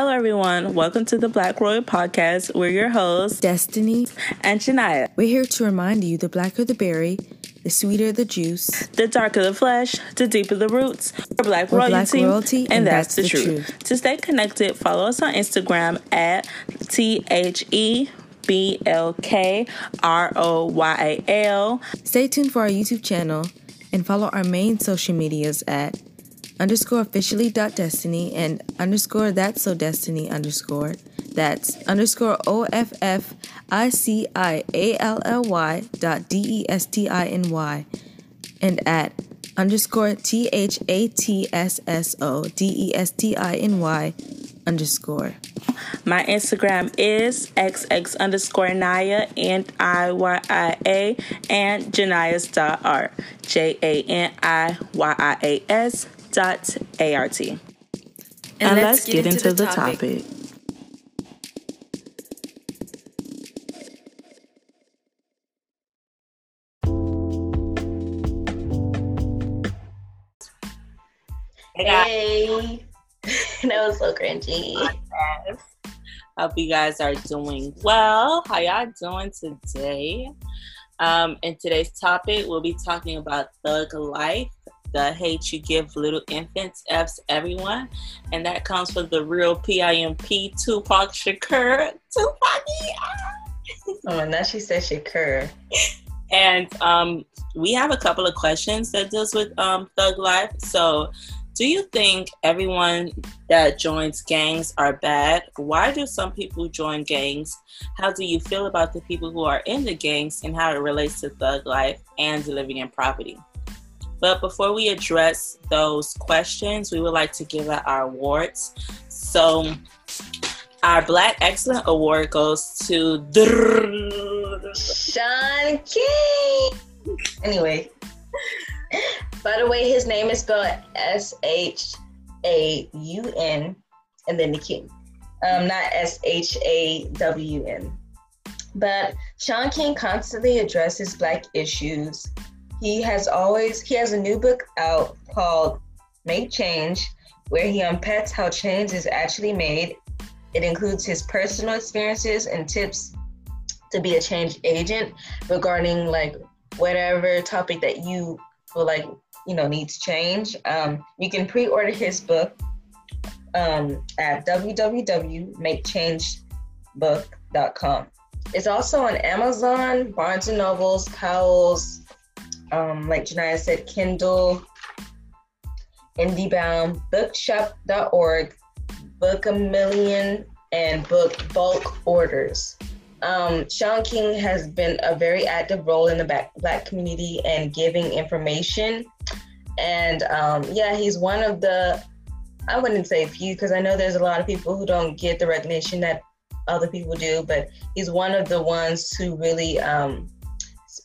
Hello, everyone. Welcome to the Black Royal Podcast. We're your hosts, Destiny and Shania. We're here to remind you the blacker the berry, the sweeter the juice, the darker the flesh, the deeper the roots. We're Black, We're royalty, Black royalty, and, and that's, that's the, the truth. truth. To stay connected, follow us on Instagram at T H E B L K R O Y A L. Stay tuned for our YouTube channel and follow our main social medias at underscore officially dot destiny and underscore that's so destiny underscore. That's underscore O F F I C I A L L Y dot D E S T I N Y and at underscore T H A T S S O D E S T I N Y underscore. My Instagram is xx underscore Naya and I Y I A and Janias dot art. J A N I Y I A S dot A R T. And, let's, get, into, the topic. Hey, that was so cringy. Hope you guys are doing well. How y'all doing today? Um, in today's topic, we'll be talking about thug life, the hate you give little infants, F's everyone, and that comes from the real PIMP Tupac Shakur. Tupac, yeah. Oh, and now she said Shakur. And um, we have a couple of questions that deals with um, thug life. So, do you think everyone that joins gangs are bad? Why do some people join gangs? How do you feel about the people who are in the gangs and how it relates to thug life and living in property? But before we address those questions, we would like to give out our awards. So, our Black Excellent Award goes to Shaun King. Anyway, by the way, his name is spelled S H A U N and then the King, um, not S H A W N. But Shaun King constantly addresses Black issues. He has always he has a new book out called Make Change, where he unpacks how change is actually made. It includes his personal experiences and tips to be a change agent regarding like whatever topic that you feel like you know needs change. Um, you can pre-order his book um, at www.makechangebook.com. It's also on Amazon, Barnes and Nobles, Powell's, um, like Janaya said, Kindle, IndieBound, Bookshop.org, Book a Million, and Book Bulk Orders. Um, Shaun King has been a very active role in the black, black community and giving information. And um, yeah, he's one of the, I wouldn't say few, because I know there's a lot of people who don't get the recognition that other people do, but he's one of the ones who really um,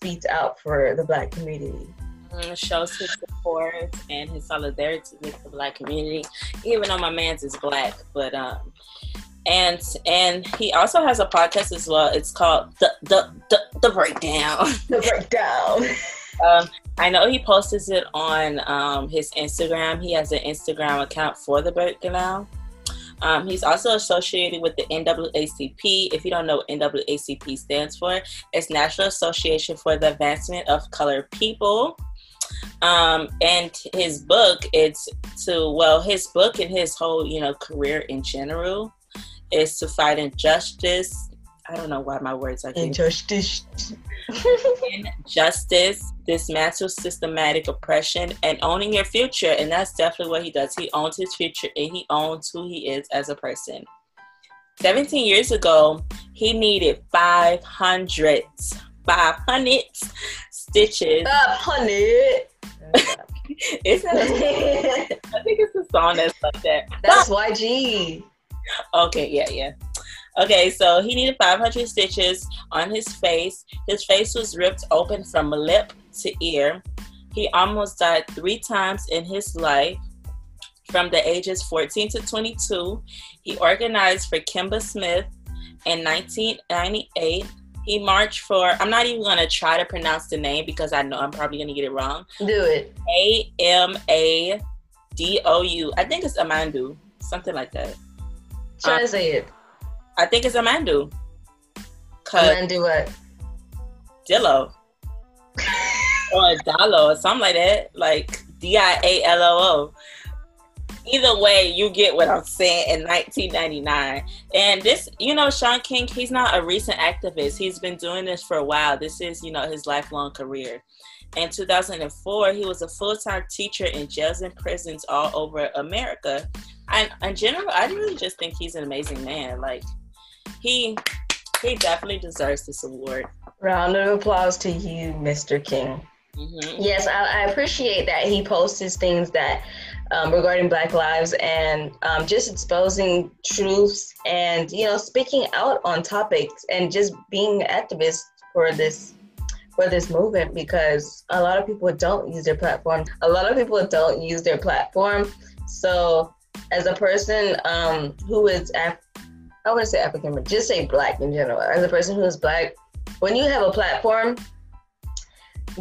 speaks out for the black community. Mm, shows his support and his solidarity with the black community, even though my man's is black, but um, and and he also has a podcast as well. It's called the the the, the breakdown. The breakdown. um, I know he posts it on um, his Instagram. He has an Instagram account for the breakdown. Um, he's also associated with the NAACP. If you don't know what NAACP stands for, it's National Association for the Advancement of Colored People. Um, and his book, it's to well, his book and his whole you know career in general is to fight injustice. I don't know why my words are getting Injustice. injustice, dismantle systematic oppression, and owning your future. And that's definitely what he does. He owns his future and he owns who he is as a person. 17 years ago, he needed 500, 500 stitches. Stop, honey. Isn't it? I think it's a song that's like that. That's YG. Okay, yeah, yeah. Okay, so he needed 500 stitches on his face. His face was ripped open from lip to ear. He almost died three times in his life from the ages 14 to 22. He organized for Kemba Smith in 1998. He marched for, I'm not even going to try to pronounce the name because I know I'm probably going to get it wrong. Do it. A M A D O U. I think it's Amandu, something like that. Try to say it. I think it's Amandu. Amandu what? Dillo. or Dallo or something like that. Like D I A L O O. Either way, you get what I'm saying in 1999. And this, you know, Shaun King, he's not a recent activist. He's been doing this for a while. This is, you know, his lifelong career. In 2004, he was a full time teacher in jails and prisons all over America. And in general, I really just think he's an amazing man. Like, he he definitely deserves this award. Round of applause to you, Mr. King. Mm-hmm. Yes, I, I, appreciate that he posts his things that um, regarding Black lives and um, just exposing truths and you know speaking out on topics and just being activists for this for this movement because a lot of people don't use their platform. A lot of people don't use their platform. So as a person um, who is Af- I wouldn't say African, but just say black in general. As a person who is black, when you have a platform,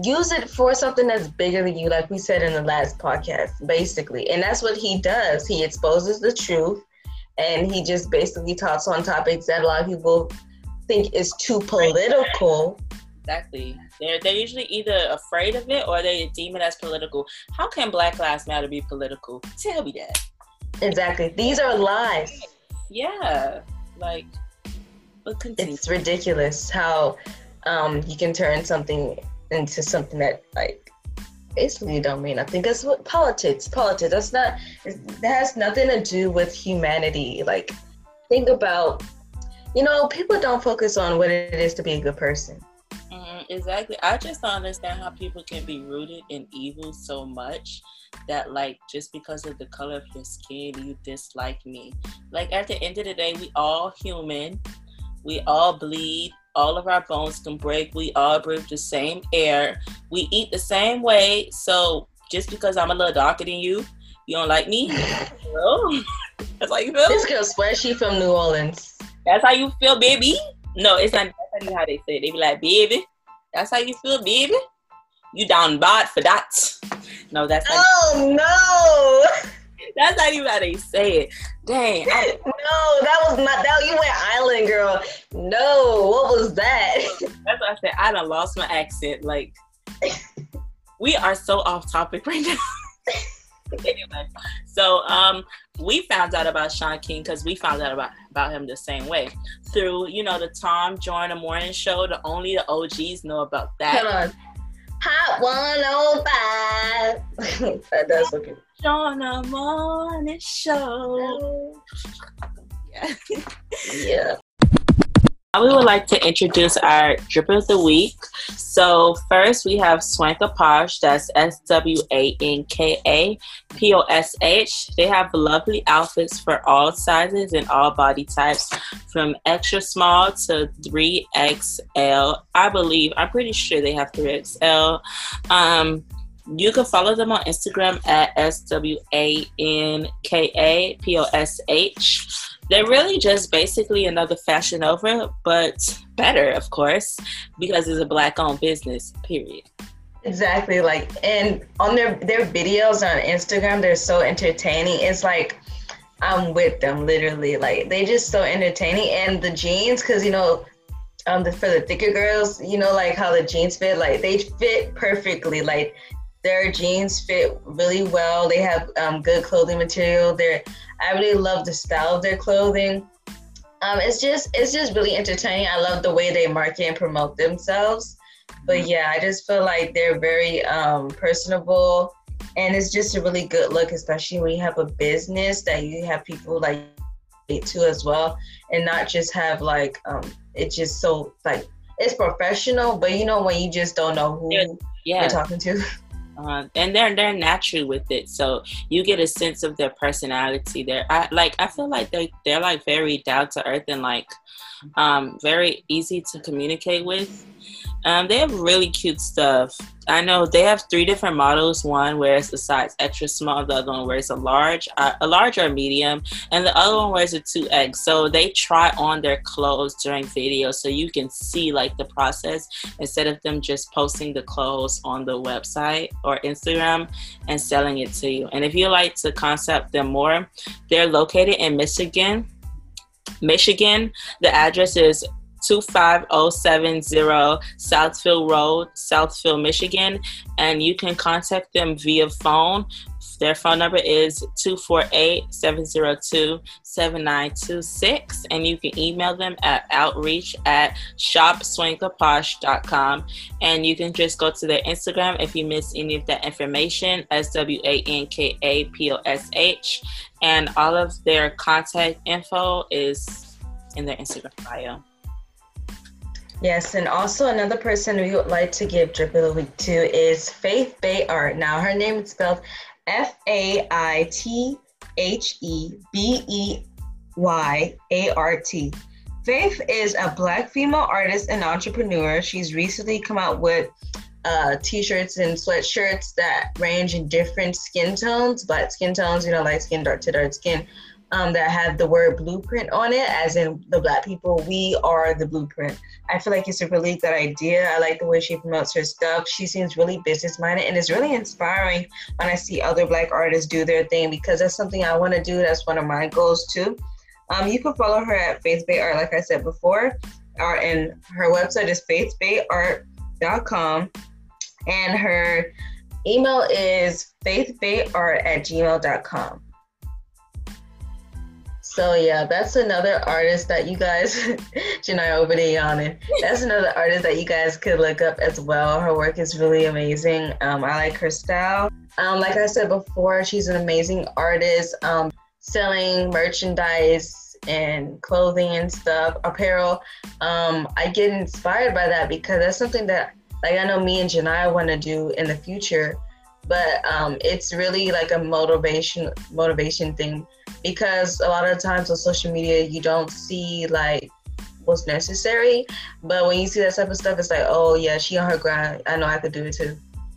use it for something that's bigger than you, like we said in the last podcast, basically. And that's what he does. He exposes the truth and he just basically talks on topics that a lot of people think is too political. Exactly. They're they're usually either afraid of it or they deem it as political. How can Black Lives Matter be political? Tell me that. Exactly. These are lies. Yeah. Like but it's ridiculous how um, you can turn something into something that like basically don't mean nothing. That's what politics, politics. That's not. That has nothing to do with humanity. Like, think about, you know, people don't focus on what it is to be a good person. Mm, exactly. I just don't understand how people can be rooted in evil so much that like just because of the color of your skin you dislike me. Like at the end of the day, we all human. We all bleed all of our bones can break. We all breathe the same air. We eat the same way. So just because I'm a little darker than you, you don't like me? no. That's how you feel? This girl swears she from New Orleans. That's how you feel, baby? No, it's not that's not how they say it. They be like, baby. That's how you feel, baby? You down bad for that. No, that's how Oh no. That's not even how they say it. Dang. I, no, that was not that. You went island girl. No, what was that? That's what I said. I done lost my accent. Like, we are so off topic right now. anyway, so um, we found out about Shaun King because we found out about about him the same way through you know the Tom Joyner Morning Show. The only the OGs know about that. On. Hot 105. that does look good. Joyner Morning Show. Yeah. yeah. We would like to introduce our drip of the week. So first we have Swanka Posh. That's S W A N K A P O S H. They have lovely outfits for all sizes and all body types, from extra small to three XL. I believe. I'm pretty sure they have three XL. Um, you can follow them on Instagram at S They're really just basically another Fashion Nova, but better, of course, because it's a black owned business, period. Exactly. Like, and on their, their videos on Instagram, they're so entertaining. It's like, I'm with them literally. Like, they just so entertaining. And the jeans, because, you know, um, the, for the thicker girls, you know, like how the jeans fit, like they fit perfectly. Like their jeans fit really well. They have um, good clothing material. They're I really love the style of their clothing. Um, it's just it's just really entertaining. I love the way they market and promote themselves. But yeah, I just feel like they're very um, personable, and it's just a really good look, especially when you have a business that you have people like to as well, and not just have like um, it's just so like it's professional, but you know when you just don't know who yeah. you're talking to. Uh, and they're they're natural with it, so you get a sense of their personality. They're I, like I feel like they they're like very down to earth and like um, very easy to communicate with. Um, they have really cute stuff. I know they have three different models. One wears a size extra small, the other one wears a large, uh, a large or medium, and the other one wears a two X. So they try on their clothes during videos, so you can see like the process instead of them just posting the clothes on the website or Instagram and selling it to you. And if you like to concept them more, they're located in Michigan Michigan. The address is 25070 Southfield Road, Southfield, Michigan. And you can contact them via phone. Their phone number is 248 702 7926. And you can email them at outreach at shopswankaposh.com. And you can just go to their Instagram if you miss any of that information, S W A N K A P O S H. And all of their contact info is in their Instagram bio. Yes, and also another person we would like to give drip of the week to is Faithe Bey Art. Now her name is spelled F A I T H E B E Y A R T. Faith is a black female artist and entrepreneur. She's recently come out with uh, t-shirts and sweatshirts that range in different skin tones, black skin tones, you know, light skin, dark to dark skin, um, that have the word blueprint on it, as in the black people, we are the blueprint. I feel like it's a really good idea. I like the way she promotes her stuff. She seems really business minded and it's really inspiring when I see other black artists do their thing because that's something I want to do. That's one of my goals too. Um, you can follow her at Faithe Bey Art, like I said before. Art and her website is faithbayart.com and her email is faithbayart at gmail.com. So yeah, that's another artist that you guys, Janai Obadiyanin, that's another artist that you guys could look up as well. Her work is really amazing. Um, I like her style. Um, like I said before, she's an amazing artist, um, selling merchandise and clothing and stuff, apparel. Um, I get inspired by that because that's something that, like, I know me and Janai want to do in the future but um, it's really like a motivation motivation thing because a lot of times on social media you don't see like what's necessary but when you see that type of stuff it's like oh yeah she on her grind i know i could do it too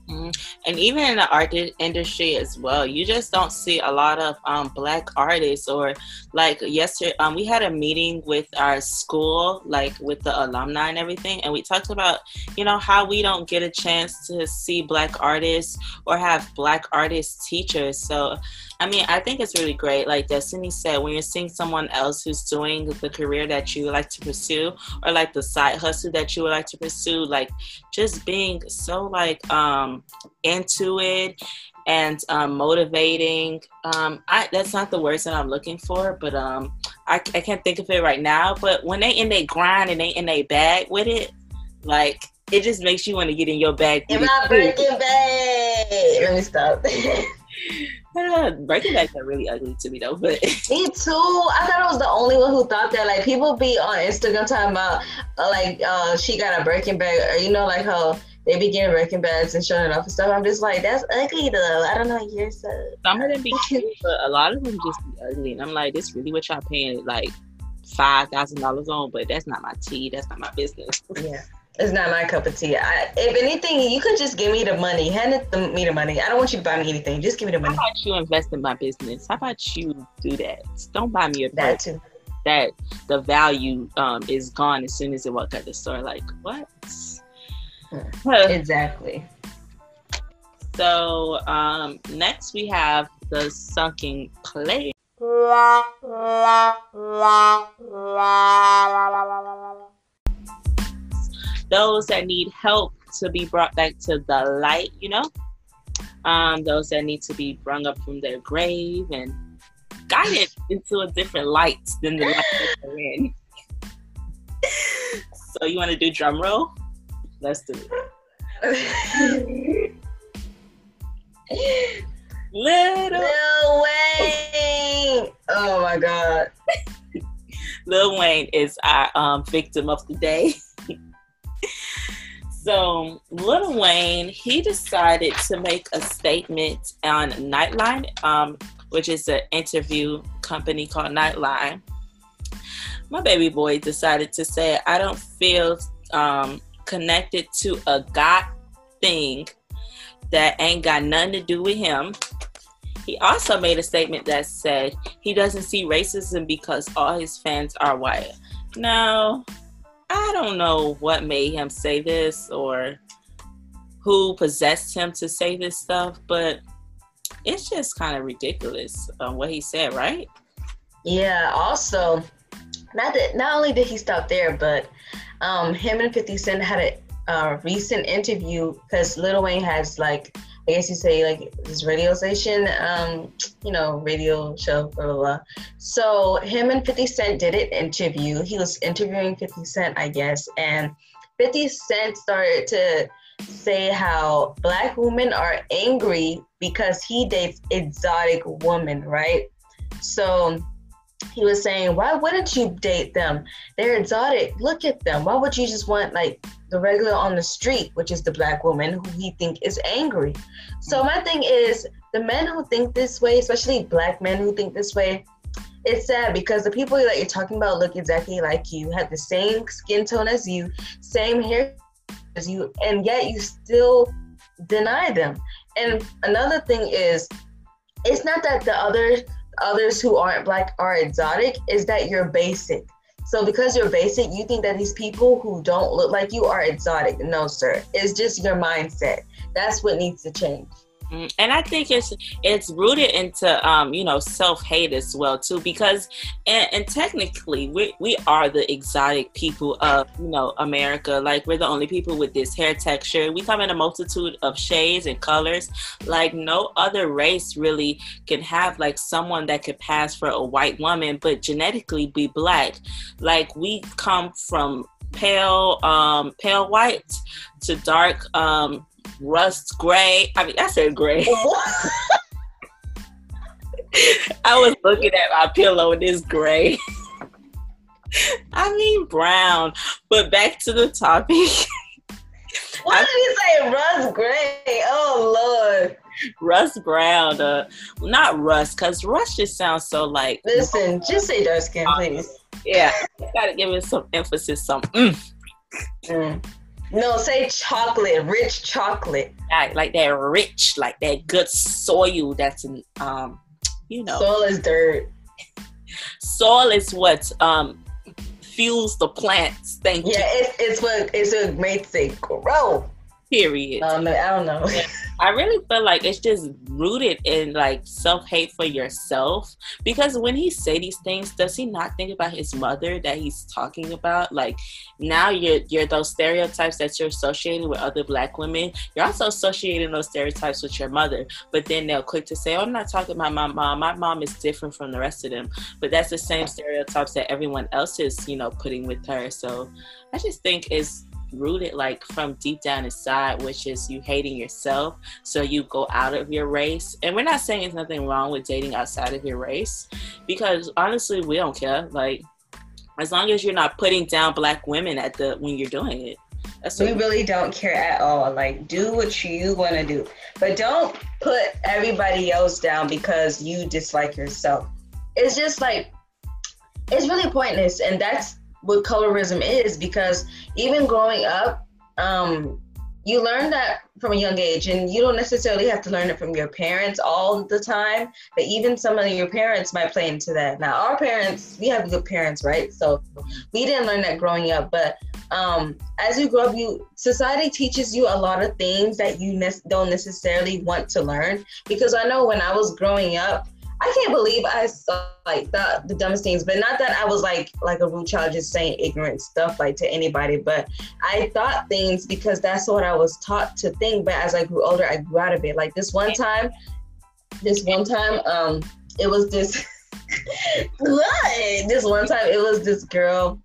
Mm-hmm. And even in the art industry as well, you just don't see a lot of um, black artists. Or like yesterday, um, we had a meeting with our school, like with the alumni and everything, and we talked about, you know, how we don't get a chance to see black artists or have black artist teachers. So I mean, I think it's really great. Like Destiny said, when you're seeing someone else who's doing the career that you like to pursue, or like the side hustle that you would like to pursue, like just being so like um into it and um, motivating. Um, I that's not the words that I'm looking for, but um, I, I can't think of it right now. But when they in their grind and they in their bag with it, like it just makes you want to get in your bag. In my breaking bag. Let me stop. Breaking bags are really ugly to me though, but me too. I thought I was the only one who thought that. Like people be on Instagram talking about uh, like uh, she got a Birkin bag, or you know, like how they be getting Birkin bags and showing it off and stuff. I'm just like, that's ugly though. I don't know. You're so. Some of them be cute, but a lot of them just be ugly, and I'm like, this really what y'all paying like five thousand dollars on? But that's not my tea. That's not my business. Yeah. It's not my cup of tea. I, if anything, you could just give me the money. Hand it to me the money. I don't want you to buy me anything. Just give me the money. How about you invest in my business? How about you do that? Don't buy me a that too. That the value um, is gone as soon as it walk out the store. Like what? exactly. So um, next we have the sunken play those that need help to be brought back to the light, you know, um, those that need to be brung up from their grave and guided into a different light than the light that they're in. so you want to do drum roll? Let's do it. Little Lil Wayne. Oh my God. Lil Wayne is our um, victim of the day. So Little Wayne, he decided to make a statement on Nightline, um, which is an interview company called Nightline. My baby boy decided to say, I don't feel um, connected to a God thing that ain't got nothing to do with him. He also made a statement that said he doesn't see racism because all his fans are white. Now, I don't know what made him say this or who possessed him to say this stuff, but it's just kind of ridiculous um, what he said, right? Yeah. Also, not that not only did he stop there, but um, him and 50 Cent had a uh, recent interview because Lil Wayne has like I guess you say like this radio station, um, you know, radio show, blah, blah, blah. So him and 50 Cent did an interview. He was interviewing 50 Cent, I guess, and 50 Cent started to say how black women are angry because he dates exotic women, right? So he was saying, why wouldn't you date them? They're exotic. Look at them. Why would you just want like the regular on the street, which is the black woman who he think is angry? So my thing is the men who think this way, especially black men who think this way, it's sad because the people that you're talking about look exactly like you, have the same skin tone as you, same hair as you, and yet you still deny them. And another thing is, it's not that the other others who aren't black are exotic is that you're basic. So because you're basic, you think that these people who don't look like you are exotic. No, sir. It's just your mindset. That's what needs to change. Mm, and I think it's it's rooted into um, you know self hate as well too because and, and, technically we we are the exotic people of you know America. Like we're the only people with this hair texture. We come in a multitude of shades and colors. Like no other race really can have like someone that could pass for a white woman but genetically be black. Like we come from pale um pale white to dark um rust gray. I mean, I said gray. I was looking at my pillow and it's gray. I mean brown. But back to the topic. What did you say? Rust gray. Oh Lord. Rust brown. Uh, not rust, because rust just sounds so like. Listen, just say dark skin, please. Yeah, gotta give it some emphasis. Some. Mm. Mm. No, say chocolate, rich chocolate. Like, like that rich, like that good soil that's in, um, you know. Soil is dirt. Soil is what um fuels the plants. Thank yeah, you. Yeah, it's, it's what it's what makes it grow. Period. Um, I don't know. I really feel like it's just rooted in like self hate for yourself. Because when he say these things, does he not think about his mother that he's talking about? Like now you're you're those stereotypes that you're associating with other black women. You're also associating those stereotypes with your mother. But then they'll quick to say, Oh, I'm not talking about my mom. My mom is different from the rest of them. But that's the same stereotypes that everyone else is, you know, putting with her. So I just think it's rooted like from deep down inside, which is you hating yourself. So you go out of your race. And we're not saying there's nothing wrong with dating outside of your race because honestly, we don't care. Like, as long as you're not putting down black women at the when you're doing it. That's we really don't care at all. Like, do what you want to do, but don't put everybody else down because you dislike yourself. It's just like, it's really pointless. And that's what colorism is because even growing up, um, you learn that from a young age, and you don't necessarily have to learn it from your parents all the time. But even some of your parents might play into that. Now, our parents, we have good parents, right? So we didn't learn that growing up, but um, as you grow up, you society teaches you a lot of things that you ne- don't necessarily want to learn. Because I know when I was growing up, I can't believe I saw like the, the dumbest things, but not that I was like like a rude child just saying ignorant stuff like to anybody, but I thought things because that's what I was taught to think. But as I grew older, I grew out of it. Like this one time, this one time, um, it was this what? this one time it was this girl.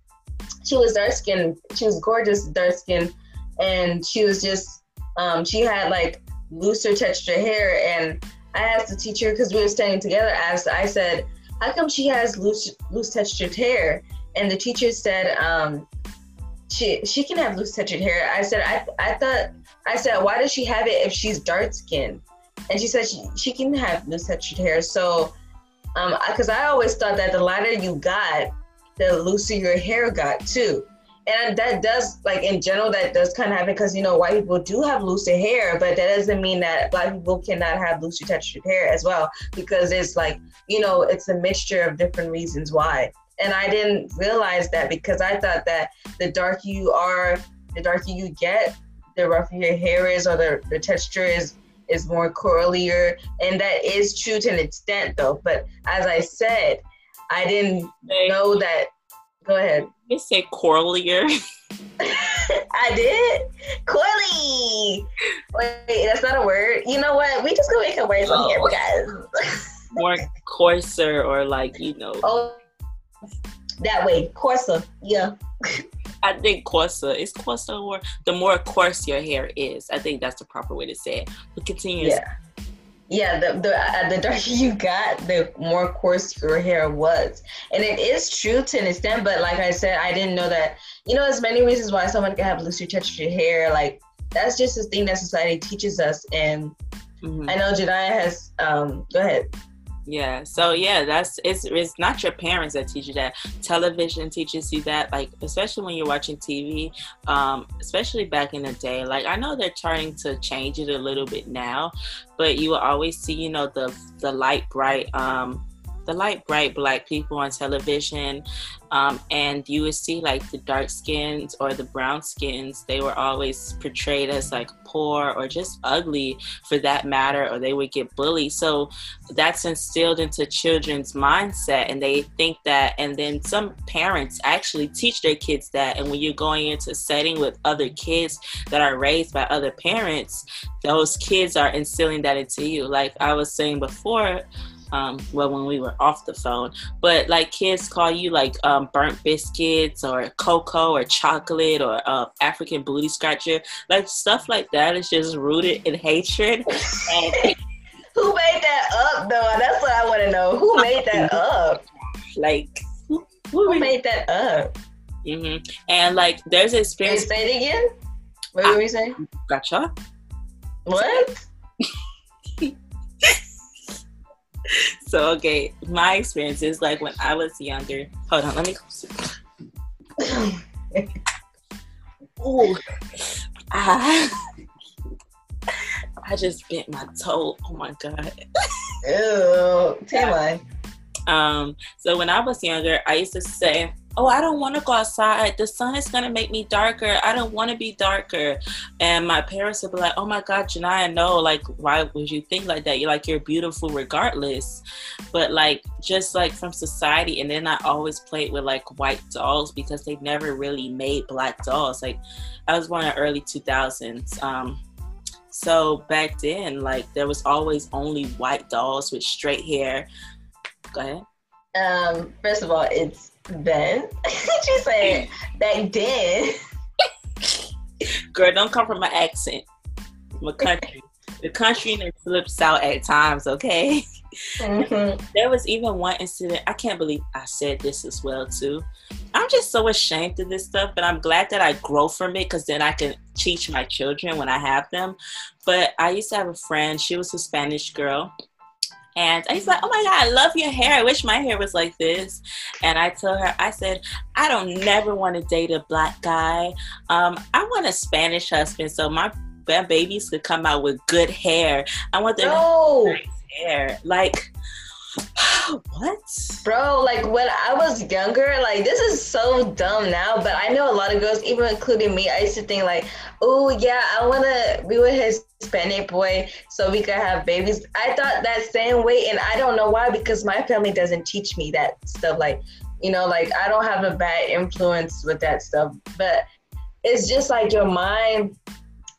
She was dark skinned. She was gorgeous, dark skinned, and she was just um, she had like looser texture hair and I asked the teacher because we were standing together. Asked, I said, "How come she has loose, loose textured hair?" And the teacher said, um, "She she can have loose textured hair." I said, "I I thought I said, why does she have it if she's dark skinned?" And she said she, she can have loose textured hair. So, um, because I always thought that the lighter you got, the looser your hair got too and that does like in general that does kind of happen because you know white people do have looser hair but that doesn't mean that black people cannot have looser textured hair as well because it's like you know it's a mixture of different reasons why. And i didn't realize that because i thought that the darker you are the darker you get the rougher your hair is or the, the texture is is more curlier. And that is true to an extent though. But as i said i didn't know that Go ahead. You say corlier. I did. Coily. Wait, that's not a word. You know what? We just make a words on here oh. because more coarser or like you know. Oh, that way, coarser. Yeah. I think coarser is coarser or the more coarse your hair is. I think that's the proper way to say it. But continue. Yeah. Yeah, the the uh, the darker you got, the more coarse your hair was, and it is true to an extent. But like I said, I didn't know that. You know, there's many reasons why someone can have looser textured hair. Like that's just a thing that society teaches us, and mm-hmm. I know Jediah has. Um, go ahead. Yeah. So yeah, that's it's it's not your parents that teach you that. Television teaches you that, like especially when you're watching TV, um, especially back in the day. Like I know they're trying to change it a little bit now, but you will always see, you know, the the light bright um the light bright black people on television um, and you would see like the dark skins or the brown skins they were always portrayed as like poor or just ugly for that matter or they would get bullied. So that's instilled into children's mindset and they think that and then some parents actually teach their kids that and when you're going into a setting with other kids that are raised by other parents those kids are instilling that into you. Like i was saying before um, well when we were off the phone. But like kids call you like um, burnt biscuits or cocoa or chocolate or uh, african booty scratcher. Like stuff like that is just rooted in hatred. And who made that up though? That's what i want to know. Who made that up? Like who, who made that up? Mm-hmm. and like there's an experience say it again. What were you saying? Gotcha. What so okay, my experience is like when I was younger. Hold on, let me. Ooh, I, I just bent my toe. Oh my god. Ew, TMI. Um, so when I was younger, I used to say, oh, I don't want to go outside. The sun is going to make me darker. I don't want to be darker. And my parents would be like, oh my God, Janaya, no, like, why would you think like that? You're like, you're beautiful regardless. But like, just like from society. And then I always played with like white dolls because they never really made black dolls. Like, I was born in the early 2000s. Um, so back then, like, there was always only white dolls with straight hair. Go ahead. Um, first of all, it's then. she said back then. Girl, don't come from my accent. My country. the country that flips out at times, okay? Mm-hmm. There was even one incident. I can't believe I said this as well too. I'm just so ashamed of this stuff, but I'm glad that I grow from it because then I can teach my children when I have them. But I used to have a friend. She was a Spanish girl, and I was like, oh my God, I love your hair. I wish my hair was like this. And I told her, I said, I don't never want to date a black guy. Um, I want a Spanish husband so my babies could come out with good hair. I want them no. nice hair. Like, what? Bro, like when I was younger, like this is so dumb now, but I know a lot of girls, even including me, I used to think like, oh yeah, I wanna be with his Hispanic boy so we could have babies. I thought that same way and I don't know why because my family doesn't teach me that stuff. Like, you know, like I don't have a bad influence with that stuff. But it's just like your mind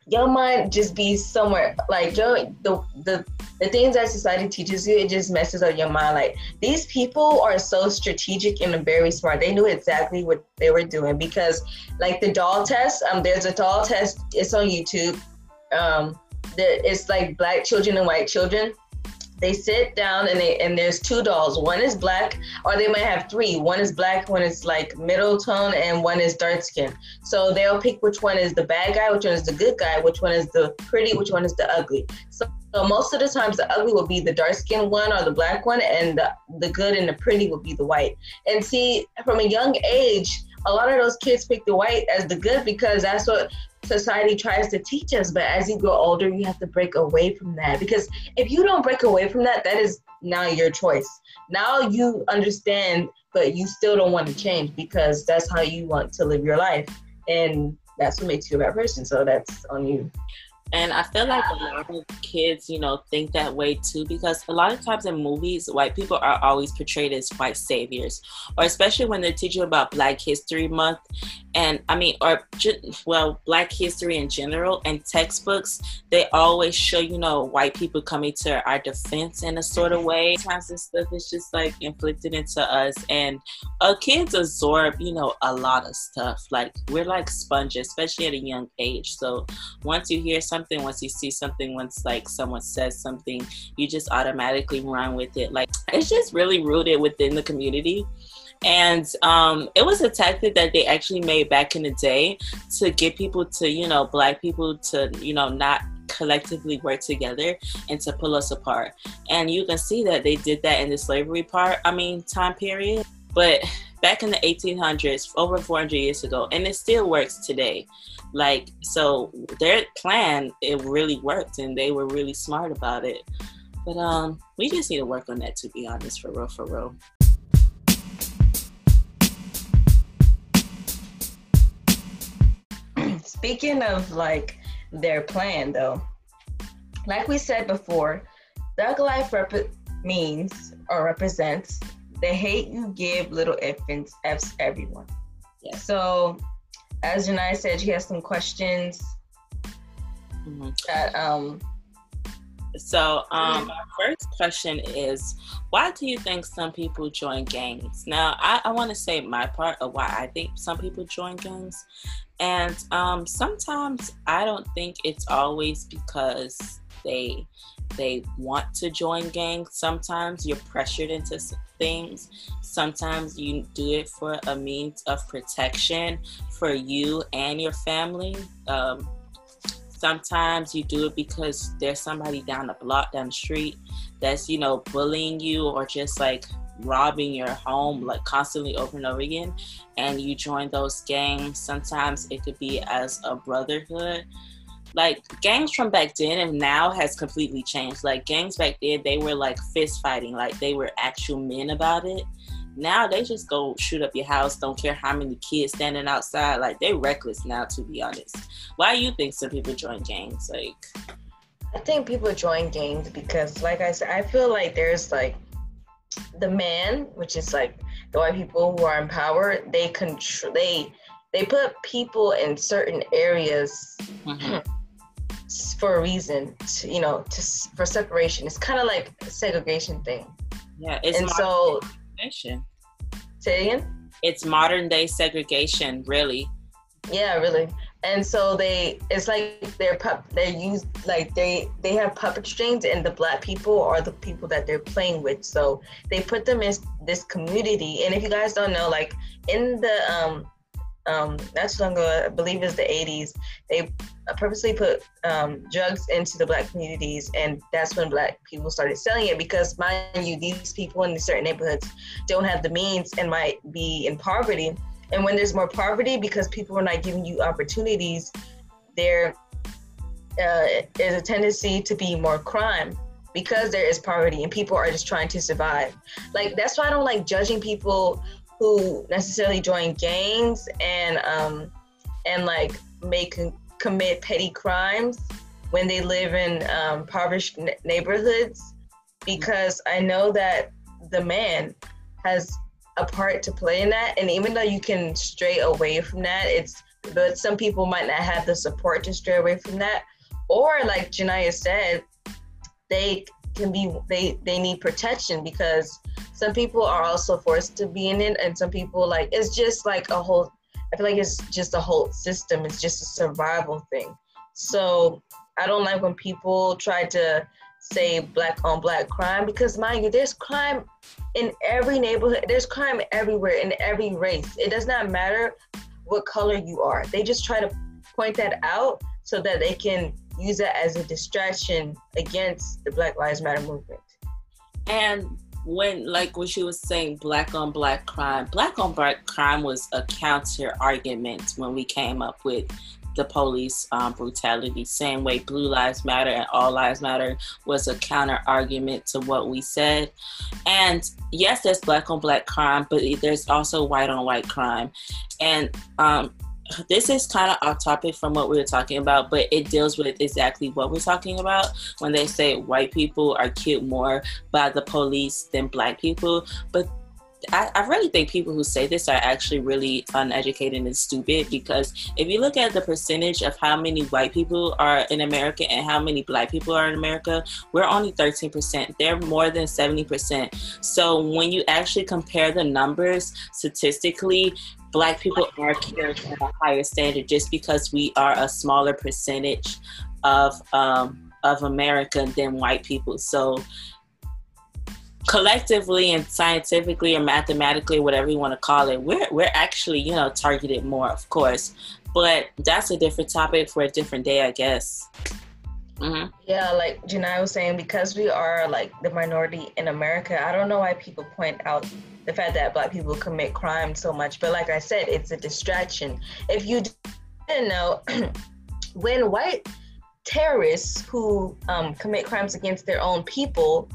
your mind just be somewhere like your the the the things that society teaches you, it just messes up your mind. Like these people are so strategic and very smart. They knew exactly what they were doing because, like the doll test, um, there's a doll test. It's on YouTube. Um, that it's like black children and white children they sit down and they and there's two dolls. One is black, or they might have three. One is black, one is like middle tone, and one is dark skin. So they'll pick which one is the bad guy, which one is the good guy, which one is the pretty, which one is the ugly. So, so most of the times the ugly will be the dark skin one or the black one, and the, the good and the pretty will be the white. And see, from a young age, a lot of those kids pick the white as the good because that's what society tries to teach us. But as you grow older, you have to break away from that because if you don't break away from that, that is now your choice. Now you understand, but you still don't want to change because that's how you want to live your life. And that's what makes you a bad person. So that's on you. And I feel like a lot of kids, you know, think that way too because a lot of times in movies, white people are always portrayed as white saviors, or especially when they're teaching about Black History Month. And I mean, or well, Black history in general and textbooks, they always show, you know, white people coming to our defense in a sort of way. Sometimes this stuff is just like inflicted into us, and uh, kids absorb, you know, a lot of stuff. Like we're like sponges, especially at a young age. So once you hear something, something, once you see something, once like someone says something, you just automatically run with it. Like it's just really rooted within the community. And um, it was a tactic that they actually made back in the day to get people to, you know, black people to, you know, not collectively work together and to pull us apart. And you can see that they did that in the slavery part, I mean, time period. But back in the 1800s, over 400 years ago, and it still works today. Like, so their plan, it really worked and they were really smart about it. But um, we just need to work on that, to be honest, for real, for real. Speaking of like their plan, though, like we said before, Thug Life rep- means or represents the hate you give little infants F's everyone. Yeah. So as Janai said, she has some questions mm-hmm. that um so um our first question is why do you think some people join gangs now i, I want to say my part of why i think some people join gangs and um sometimes i don't think it's always because they they want to join gangs. Sometimes you're pressured into things. Sometimes you do it for a means of protection for you and your family. Um, sometimes you do it because there's somebody down the block, down the street that's, you know, bullying you or just like robbing your home like constantly over and over again and you join those gangs. Sometimes it could be as a brotherhood like gangs from back then and now has completely changed like gangs back then they were like fist fighting like they were actual men about it now they just go shoot up your house, don't care how many kids standing outside. Like they reckless now, to be honest. Why do you think some people join gangs? Like I think people join gangs because like I said, I feel like there's like the man, which is like the white people who are in power, they control they they put people in certain areas mm-hmm. For a reason, to, you know, to for separation. It's kind of like a segregation thing. Yeah, it's and so segregation. Say again? It's modern day segregation, really. Yeah, really. And so they, it's like they're pup, they're used like they they have puppet strings, and the black people are the people that they're playing with. So they put them in this community. And if you guys don't know, like in the um um, not too long ago, I believe it's the 80s, they purposely put um, drugs into the black communities, and that's when black people started selling it because, mind you, these people in certain neighborhoods don't have the means and might be in poverty. And when there's more poverty, because people are not giving you opportunities, there uh, is a tendency to be more crime because there is poverty and people are just trying to survive. Like that's why I don't like judging people who necessarily join gangs and um, and like make commit petty crimes when they live in um, impoverished neighborhoods. Because I know that the man has a part to play in that and even though you can stray away from that it's but some people might not have the support to stray away from that. Or like Janaya said they can be they they need protection because some people are also forced to be in it and some people like it's just like a whole i feel like it's just a whole system. It's just a survival thing. So i don't like when people try to say black on black crime because mind you there's crime in every neighborhood. There's crime everywhere in every race. It does not matter what color you are. They just try to point that out so that they can use it as a distraction against the black lives matter movement. And when like when she was saying black on black crime. Black on black crime was a counter argument when we came up with the police um, brutality. Same way blue lives matter and all lives matter was a counter argument to what we said. And yes there's black on black crime but there's also white on white crime. And um, this is kind of off topic from what we were talking about, but it deals with exactly what we're talking about when they say white people are killed more by the police than black people. But I, I, really think people who say this are actually really uneducated and stupid because if you look at the percentage of how many white people are in America and how many black people are in America, we're only 13%. They're more than 70%. So when you actually compare the numbers statistically, black people are cared at a higher standard just because we are a smaller percentage of um, of America than white people. So collectively and scientifically or mathematically, whatever you want to call it, we're we're actually you know targeted more, of course. But that's a different topic for a different day, I guess. Mm-hmm. Yeah, like Janai was saying, because we are like the minority in America, I don't know why people point out the fact that black people commit crime so much. But like I said, it's a distraction. If you didn't know, when white terrorists who um, commit crimes against their own people,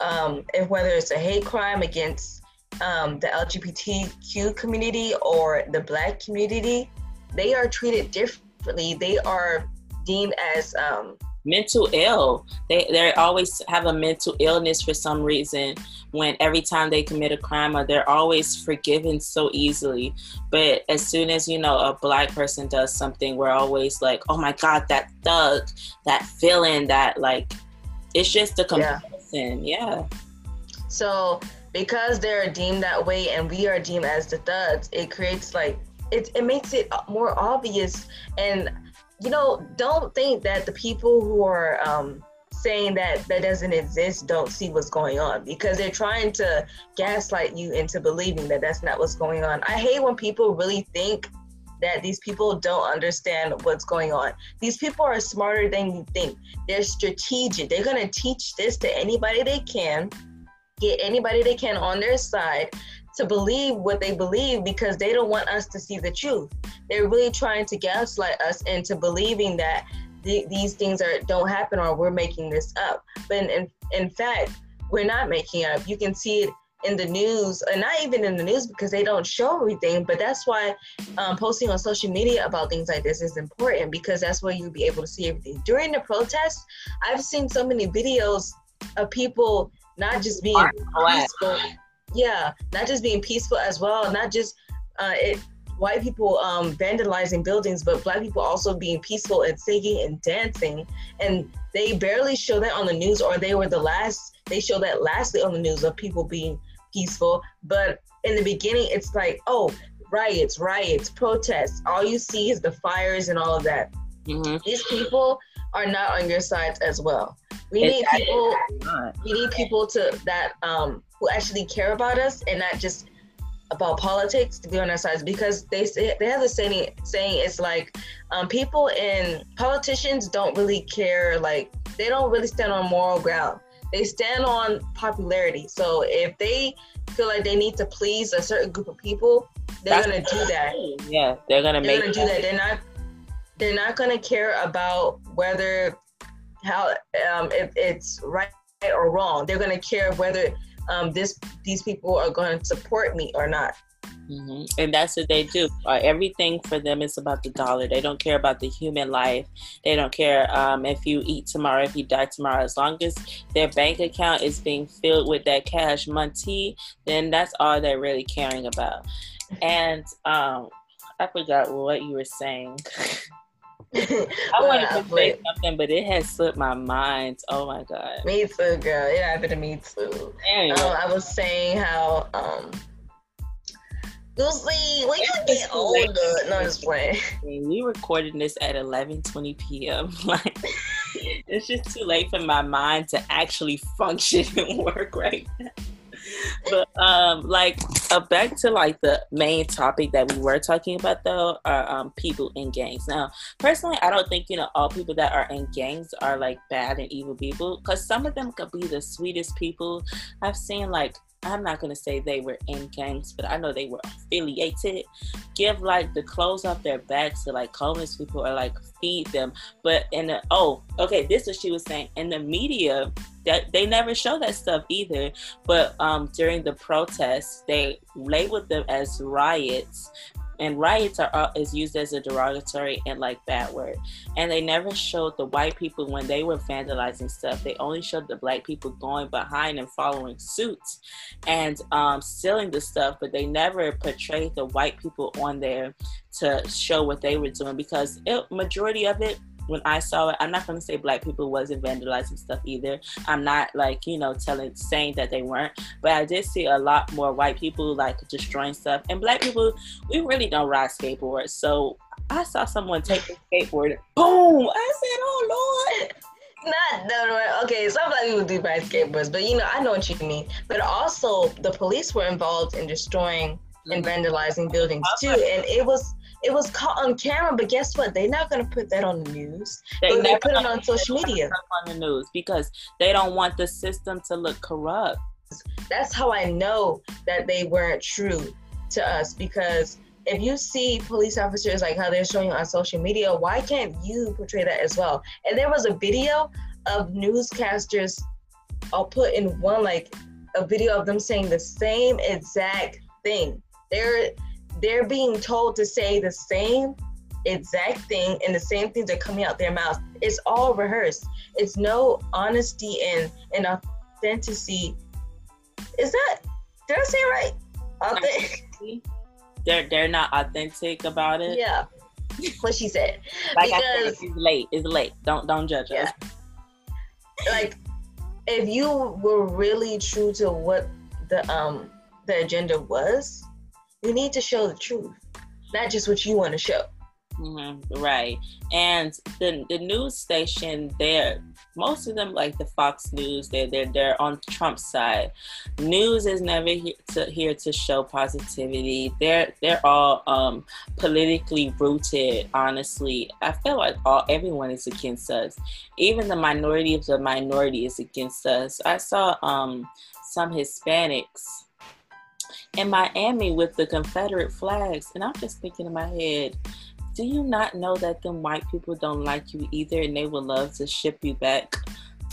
um, if whether it's a hate crime against um, the LGBTQ community or the black community, they are treated differently. They are deemed as um, mental ill. They they always have a mental illness for some reason. When every time they commit a crime, or they're always forgiven so easily. But as soon as you know a black person does something, we're always like, oh my god, that thug, that villain, that like, it's just a comparison. Yeah. yeah. So because they're deemed that way, and we are deemed as the thugs, it creates like it, it makes it more obvious and you know, don't think that the people who are um, saying that that doesn't exist don't see what's going on because they're trying to gaslight you into believing that that's not what's going on. I hate when people really think that these people don't understand what's going on. These people are smarter than you think. They're strategic. They're going to teach this to anybody they can, get anybody they can on their side to believe what they believe because they don't want us to see the truth. They're really trying to gaslight us into believing that th- these things are don't happen or we're making this up. But in, in, in fact, we're not making up. You can see it in the news, and not even in the news because they don't show everything. But that's why um, posting on social media about things like this is important because that's where you'll be able to see everything. During the protests, I've seen so many videos of people not just being peaceful, yeah, not just being peaceful as well, not just uh, it white people um, vandalizing buildings, but black people also being peaceful and singing and dancing. And they barely show that on the news, or they were the last. They show that lastly on the news of people being peaceful. But in the beginning, it's like, oh, riots, riots, protests. All you see is the fires and all of that. Mm-hmm. These people are not on your sides as well. We need people. We need people to that um, who actually care about us and not just about politics to be on our sides because they say they have the saying saying it's like um, people and politicians don't really care like they don't really stand on moral ground. They stand on popularity. So if they feel like they need to please a certain group of people they're That's gonna do that. yeah they're gonna they're make gonna do that. They're not they're not gonna care about whether how um, if it's right or wrong they're gonna care whether um, this these people are going to support me or not. Mm-hmm. And that's what they do. Uh, everything for them is about the dollar. They don't care about the human life. They don't care um, if you eat tomorrow, if you die tomorrow. As long as their bank account is being filled with that cash money, then that's all they're really caring about. And um, I forgot what you were saying. I wanted to say something, but it has slipped my mind. Oh my god. Me too, girl. It happened to me too. Um, I was saying how um Lucy, when you get older, no, I'm just playing. We recorded this at 11:20 p.m. Like, it's just too late for my mind to actually function and work right now but um, like uh, back to like the main topic that we were talking about though are um, people in gangs. Now, personally, I don't think you know all people that are in gangs are like bad and evil people because some of them could be the sweetest people. I've seen like I'm not gonna say they were in gangs, but I know they were affiliated. Give like the clothes off their backs to like homeless people or like feed them. But in the oh, okay, this is what she was saying. In the media, that they never show that stuff either. But um during the protests, they labeled them as riots. And riots are uh, is used as a derogatory and like bad word. And they never showed the white people when they were vandalizing stuff. They only showed the black people going behind and following suits and um, stealing the stuff. But they never portrayed the white people on there to show what they were doing because it, majority of it when I saw it, I'm not going to say black people wasn't vandalizing stuff either. I'm not like, you know, telling, saying that they weren't, but I did see a lot more white people like destroying stuff. And black people, we really don't ride skateboards. So I saw someone take a skateboard, boom! I said, oh Lord. Not no, okay. Some black people do ride skateboards, but you know, I know what you mean. But also, the police were involved in destroying and vandalizing buildings too, and it was it was caught on camera, but guess what? They're not going to put that on the news. They, they put it on social media. On the news because they don't want the system to look corrupt. That's how I know that they weren't true to us because if you see police officers like how they're showing on social media, why can't you portray that as well? And there was a video of newscasters I'll put in one like a video of them saying the same exact thing. They're they're being told to say the same exact thing and the same things are coming out their mouths. It's all rehearsed. It's no honesty and, and authenticity. Is that did I say right? Authentic. They're they're not authentic about it. Yeah. What she said. like because, I said, it's late. It's late. Don't don't judge yeah. us. Like if you were really true to what the um the agenda was, you need to show the truth, not just what you want to show. Mm-hmm, right. And the the news station, there, most of them like the Fox News, they're they're they're on Trump's side. News is never here to here to show positivity. They're they're all um, politically rooted. Honestly, I feel like all everyone is against us. Even the minority of the minority is against us. I saw um, some Hispanics in Miami with the Confederate flags. And I'm just thinking in my head, do you not know that them white people don't like you either and they would love to ship you back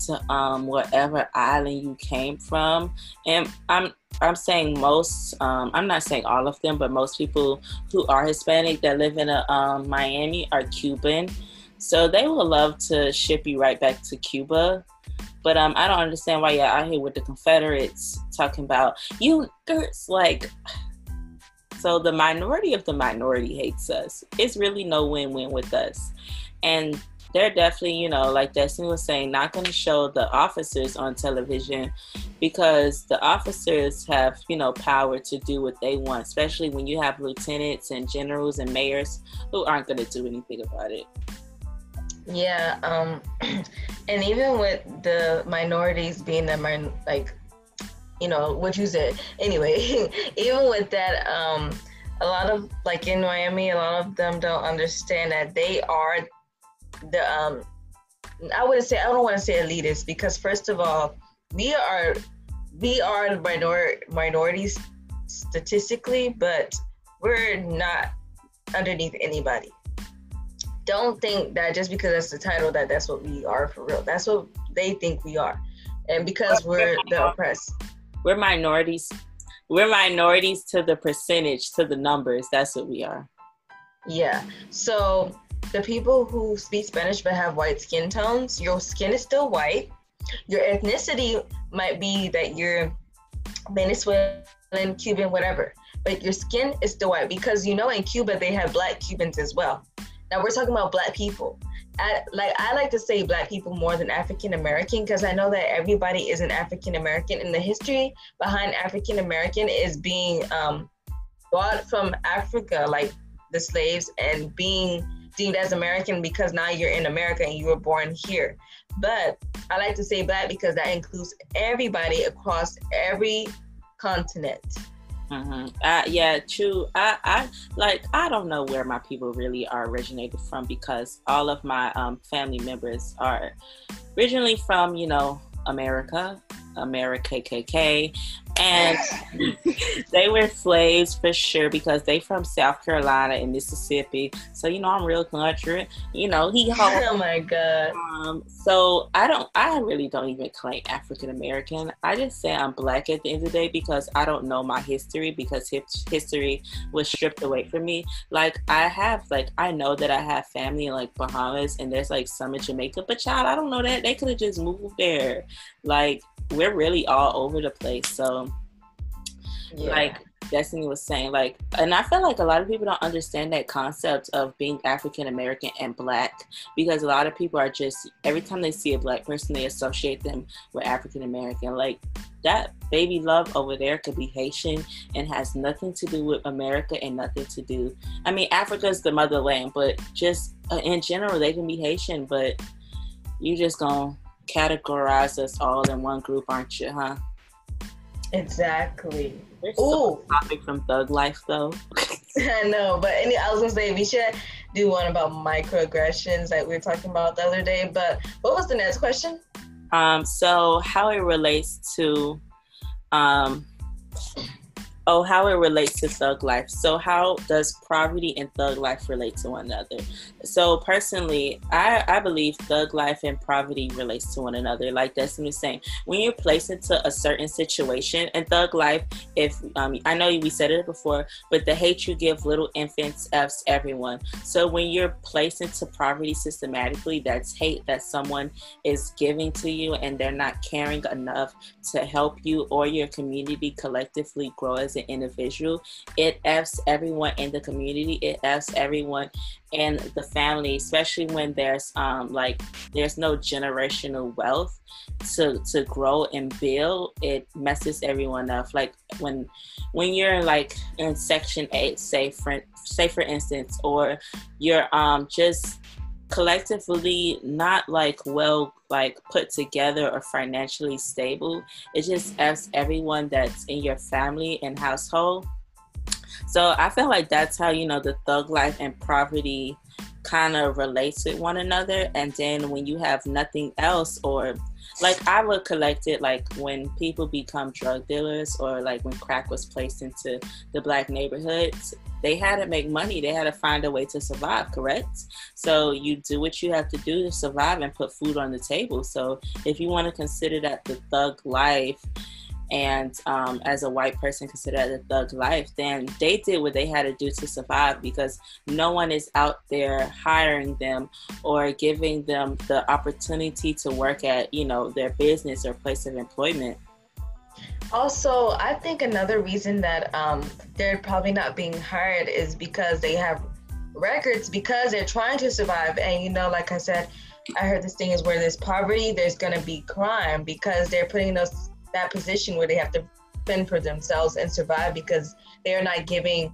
to um, whatever island you came from? And I'm I'm saying most, um, I'm not saying all of them, but most people who are Hispanic that live in a, um, Miami are Cuban. So they would love to ship you right back to Cuba but um, I don't understand why you're out here with the Confederates talking about you girls like. So the minority of the minority hates us. It's really no win-win with us, and they're definitely, you know, like Destiny was saying, not going to show the officers on television because the officers have, you know, power to do what they want, especially when you have lieutenants and generals and mayors who aren't going to do anything about it. Yeah, um, and even with the minorities being the min- like, you know, what you said. Anyway, even with that, um, a lot of like in Miami, a lot of them don't understand that they are the um. I wouldn't say I don't want to say elitist because first of all, we are we are minor minorities statistically, but we're not underneath anybody don't think that just because that's the title that that's what we are for real. That's what they think we are, and because we're the oppressed. We're minorities. We're minorities to the percentage, to the numbers. That's what we are. Yeah. So the people who speak Spanish but have white skin tones, your skin is still white. Your ethnicity might be that you're Venezuelan, Cuban, whatever, but your skin is still white because you know in Cuba they have black Cubans as well. Now we're talking about black people. I, like I like to say black people more than African American because I know that everybody is an African American and the history behind African American is being um, brought from Africa, like the slaves, and being deemed as American because now you're in America and you were born here. But I like to say black because that includes everybody across every continent. Mm-hmm. Yeah, true. I, I like. I don't know where my people really are originated from because all of my um, family members are originally from, you know, America, America KKK, and they were slaves for sure because they from South Carolina and Mississippi. So you know I'm real country. You know he. oh my god. Um, so I don't. I really don't even claim African American. I just say I'm black at the end of the day because I don't know my history because history was stripped away from me. Like I have, like I know that I have family in like Bahamas and there's like some in Jamaica, but child, I don't know that they could have just moved there. Like we're really all over the place. So, yeah. like Destiny was saying, like, and I feel like a lot of people don't understand that concept of being African American and black because a lot of people are just every time they see a black person, they associate them with African American. Like that baby love over there could be Haitian and has nothing to do with America and nothing to do. I mean, Africa's the motherland, but just uh, in general, they can be Haitian, but you just gonna categorize us all in one group, aren't you, huh? Exactly. Oh, topic from Thug Life though. I know, but any, I was gonna say we should do one about microaggressions like we were talking about the other day. But what was the next question? Um, so how it relates to um oh how it relates to thug life. So how does poverty and thug life relate to one another? So personally i i believe thug life and poverty relates to one another. Like destiny was saying when you're placed into a certain situation and thug life if um, i know we said it before but the hate you give little infants f's everyone. So when you're placed into poverty systematically that's hate that someone is giving to you and they're not caring enough to help you or your community collectively grow as an individual. It F's everyone in the community. It F's everyone in the family, especially when there's um like there's no generational wealth to to grow and build. It messes everyone up. Like when when you're like in section eight, say for say for instance, or you're um just collectively not like well like put together or financially stable it just asks everyone that's in your family and household so i feel like that's how you know the thug life and poverty kind of relates with one another and then when you have nothing else or like I would collect it like when people become drug dealers or like when crack was placed into the black neighborhoods, they had to make money. They had to find a way to survive, correct? So you do what you have to do to survive and put food on the table. So if you want to consider that the thug life and um, as a white person considered a thug life, then they did what they had to do to survive because no one is out there hiring them or giving them the opportunity to work at, you know, their business or place of employment. Also, I think another reason that um, they're probably not being hired is because they have records because they're trying to survive. And, you know, like I said, I heard this thing is where there's poverty, there's going to be crime because they're putting those that position where they have to fend for themselves and survive because they're not giving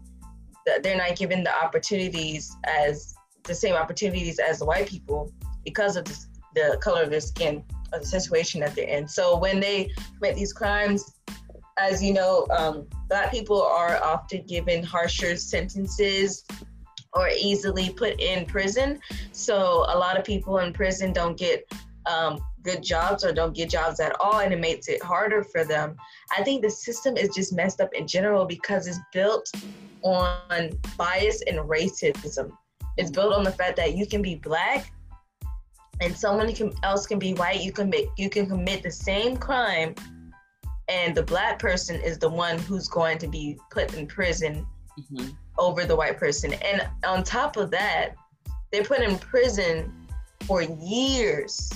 they're not given the opportunities as the same opportunities as the white people because of the, the color of their skin or the situation that they're in. So when they commit these crimes, as you know, um, black people are often given harsher sentences or easily put in prison. So a lot of people in prison don't get um, good jobs or don't get jobs at all and it makes it harder for them. I think the system is just messed up in general because it's built on bias and racism. It's built on the fact that you can be black and someone can, else can be white. You can make you can commit the same crime and the black person is the one who's going to be put in prison mm-hmm. over the white person. And on top of that they're put in prison for years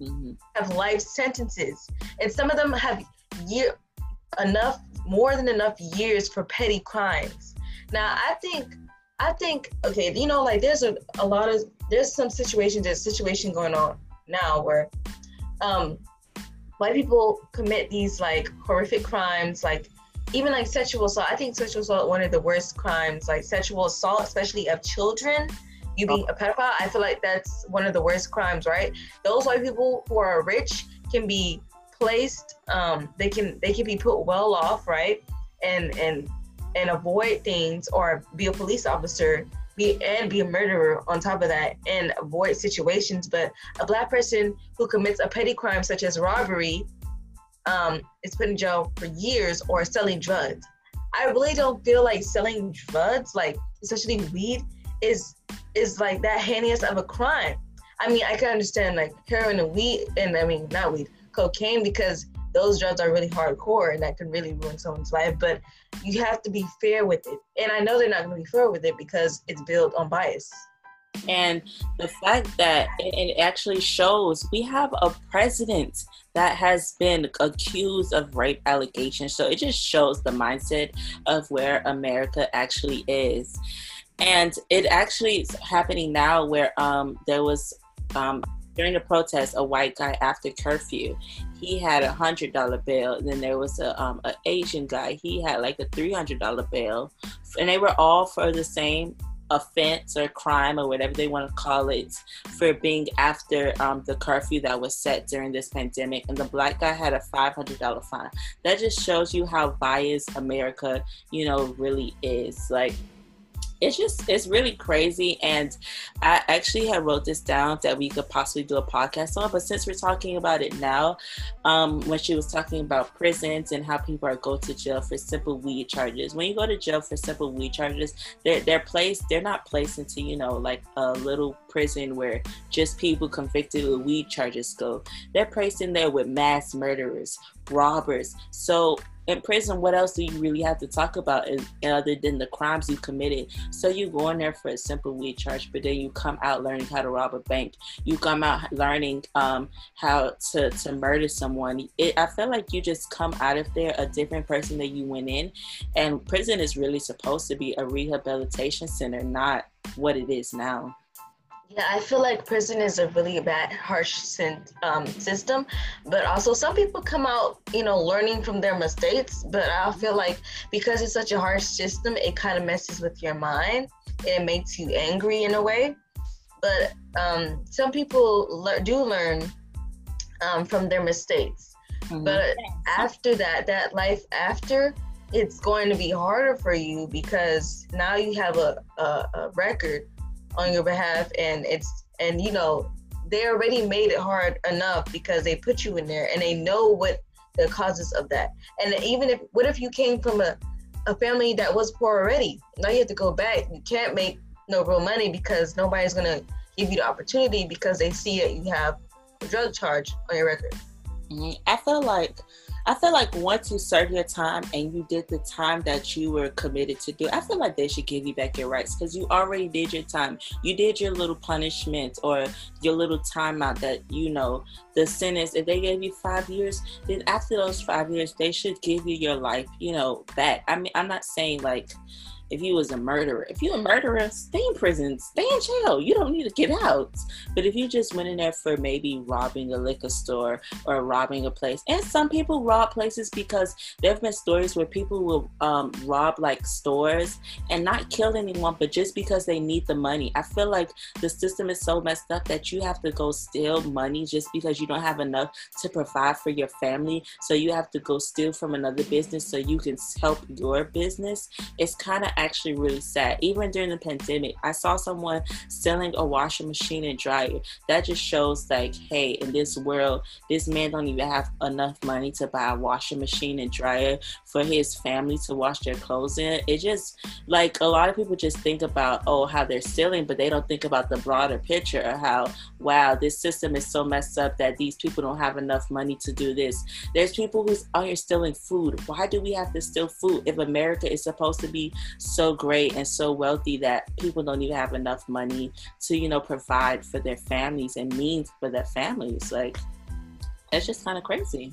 mm-hmm. have life sentences, and some of them have year enough more than enough years for petty crimes. Now, I think I think okay, you know, like there's a, a lot of there's some situations there's a situation going on now where um white people commit these like horrific crimes like even like sexual assault. I think sexual assault one of the worst crimes, like sexual assault, especially of children you being a pedophile, I feel like that's one of the worst crimes, right? Those white people who are rich can be placed, um, they can they can be put well off, right? And and and avoid things or be a police officer be and be a murderer on top of that and avoid situations. But a black person who commits a petty crime such as robbery, um, is put in jail for years or selling drugs. I really don't feel like selling drugs, like especially weed, is is like that heinous of a crime. I mean, I can understand like heroin and weed, and I mean not weed, cocaine, because those drugs are really hardcore and that can really ruin someone's life. But you have to be fair with it, and I know they're not going to be fair with it because it's built on bias. And the fact that it actually shows we have a president that has been accused of rape allegations. So it just shows the mindset of where America actually is. And it actually is happening now where um, there was um, during the protest, a white guy after curfew, he had a hundred dollar bill. And then there was a um, an Asian guy, he had like a three hundred dollar bill, and they were all for the same offense or crime or whatever they want to call it for being after um, the curfew that was set during this pandemic. And the black guy had a $500 fine. That just shows you how biased America, you know, really is. Like, it's just it's really crazy. And i actually had wrote this down that we could possibly do a podcast on but since we're talking about it now um, when she was talking about prisons and how people are go to jail for simple weed charges when you go to jail for simple weed charges they're, they're placed they're not placed into you know like a little prison where just people convicted with weed charges go. They're placed in there with mass murderers robbers. So in prison, what else do you really have to talk about other than the crimes you committed? So you go in there for a simple weed charge, but then you come out learning how to rob a bank. You come out learning um, how to, to murder someone. It, I feel like you just come out of there a different person that you went in. And prison is really supposed to be a rehabilitation center, not what it is now. Yeah, I feel like prison is a really bad, harsh um, system, but also some people come out, you know, learning from their mistakes. But I feel like because it's such a harsh system, it kind of messes with your mind. It makes you angry in a way. But um, some people le- do learn um, from their mistakes. Mm-hmm. But after that, that life after, it's going to be harder for you because now you have a, a, a record on your behalf and it's and you know they already made it hard enough because they put you in there and they know what the causes of that. And even if what if you came from a, a family that was poor already? Now you have to go back. You can't make no real money because nobody's gonna give you the opportunity because they see that you have a drug charge on your record. I feel like I feel like once you serve your time and you did the time that you were committed to do, I feel like they should give you back your rights because you already did your time. You did your little punishment or your little timeout that you know the sentence. If they gave you five years, then after those five years, they should give you your life, you know, back. I mean, I'm not saying like if you was a murderer. If you're a murderer, stay in prison, stay in jail. You don't need to get out. But if you just went in there for maybe robbing a liquor store or robbing a place, and some people rob places because there have been stories where people will um, rob like stores and not kill anyone, but just because they need the money. I feel like the system is so messed up that you have to go steal money just because you don't have enough to provide for your family. So you have to go steal from another business so you can help your business. It's kind of actually really sad. Even during the pandemic, I saw someone selling a washing machine and dryer. That just shows like, hey, in this world, this man don't even have enough money to buy a washing machine and dryer for his family to wash their clothes in. It just like a lot of people just think about oh how they're stealing, but they don't think about the broader picture of how wow this system is so messed up that these people don't have enough money to do this. There's people who's out here stealing food. Why do we have to steal food if America is supposed to be so great and so wealthy that people don't even have enough money to, you know, provide for their families and means for their families. Like, it's just kind of crazy.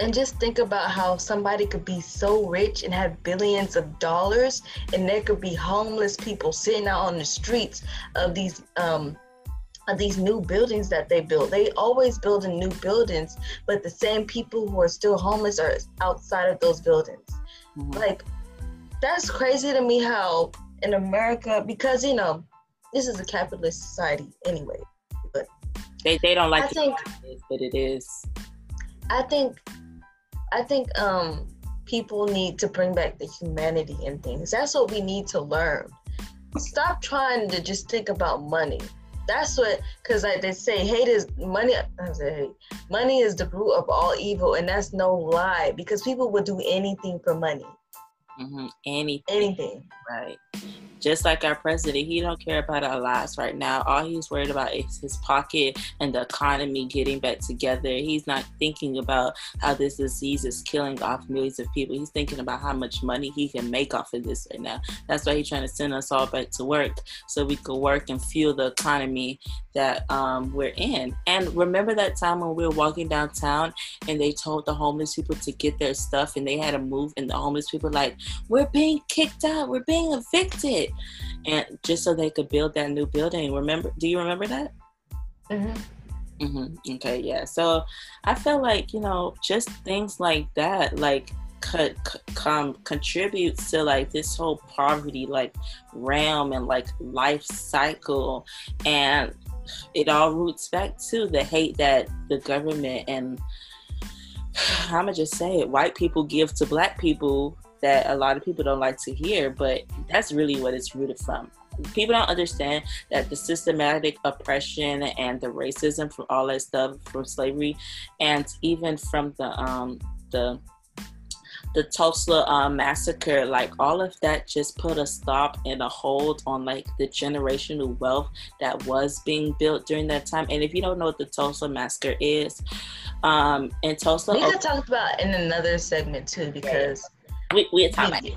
And just think about how somebody could be so rich and have billions of dollars, and there could be homeless people sitting out on the streets of these um, of these new buildings that they build. They always building new buildings, but the same people who are still homeless are outside of those buildings. Mm-hmm. Like that's crazy to me how in America, because you know, this is a capitalist society anyway. But they, they don't like I think, it, but it is. I think I think um people need to bring back the humanity in things. That's what we need to learn. Stop trying to just think about money. that's what because like they say hate is money I say hate. money is the root of all evil and that's no lie because people would do anything for money Mm-hmm. Anything. anything Right. Just like our president, he don't care about our lives right now. All he's worried about is his pocket and the economy getting back together. He's not thinking about how this disease is killing off millions of people. He's thinking about how much money he can make off of this right now. That's why he's trying to send us all back to work so we could work and fuel the economy that um, we're in. And remember that time when we were walking downtown and they told the homeless people to get their stuff and they had to move and the homeless people like, we're being kicked out, we're being evicted. And just so they could build that new building. Remember, do you remember that? mm-hmm. hmm Okay, yeah. So I feel like, you know, just things like that, like, could come contributes to like this whole poverty like realm and like life cycle and it all roots back to the hate that the government and i'm gonna just say it white people give to black people that a lot of people don't like to hear but that's really what it's rooted from people don't understand that the systematic oppression and the racism from all that stuff from slavery and even from the um the the Tulsa uh, massacre, like all of that just put a stop and a hold on like the generational wealth that was being built during that time. And if you don't know what the Tulsa massacre is, um, in Tulsa, we could talk about in another segment too because we we talk about it.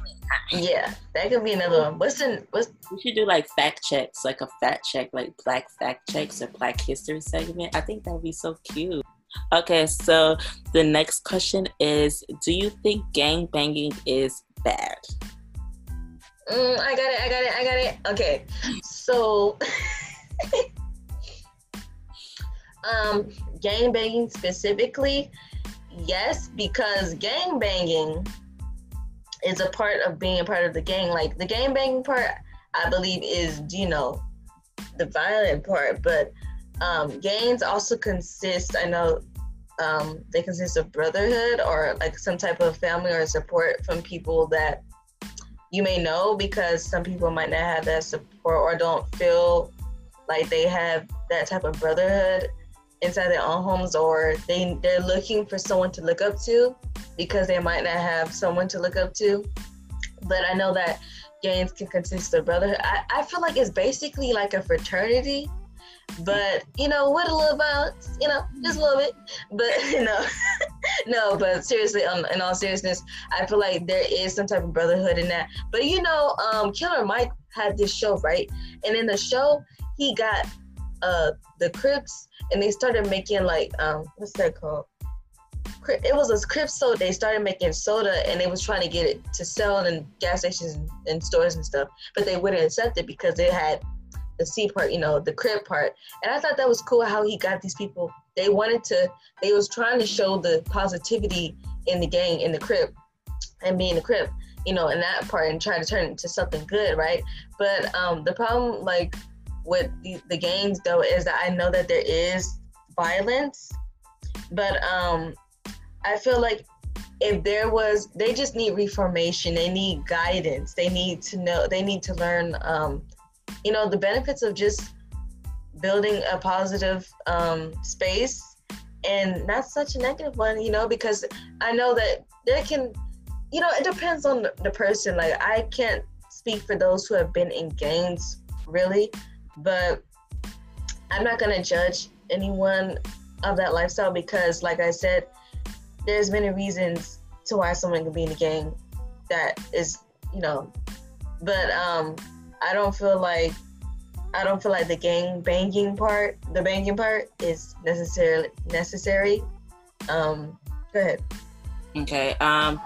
yeah, that could be another one. What's in what's We should do like fact checks, like a fact check, like Black fact checks or Black history segment. I think that would be so cute. Okay, so the next question is Do you think gang banging is bad? Mm, I got it. I got it. I got it. Okay. So, um, gang banging specifically, yes, because gang banging is a part of being a part of the gang. Like the gang banging part, I believe is you know the violent part, but um, gangs also consist. I know um, they consist of brotherhood or like some type of family or support from people that you may know because some people might not have that support or don't feel like they have that type of brotherhood inside their own homes or they they're looking for someone to look up to because they might not have someone to look up to. But i know that gangs can consist of brotherhood. I, I feel like it's basically like a fraternity but you know with a little violence you know just a little bit. But you know no but seriously um, in all seriousness i feel like there is some type of brotherhood in that. But you know um killer mike had this show right? And in the show he got uh the crips and they started making like um what's that called it was a crip soda they started making soda and they was trying to get it to sell in gas stations and stores and stuff but they wouldn't accept it because it had the C part, you know, the Crip part. And I thought that was cool how he got these people. They wanted to, they was trying to show the positivity in the gang, in the Crip, and being the Crip, you know, in that part and try to turn it into something good, right? But um, the problem, like, with the, the though, is that I know that there is violence, but um, I feel like if there was, they just need reformation. They need guidance. They need to know. They need to learn um, you know the benefits of just building a positive um, space and not such a negative one you know because i know that there can you know it depends on the, the person like i can't speak for those who have been in gangs really but i'm not going to judge anyone of that lifestyle because like i said there's many reasons to why someone can be in a gang that is you know but um I don't feel like I don't feel like the gang banging part, the banging part, is necessarily necessary. Um, go ahead. Okay. Um,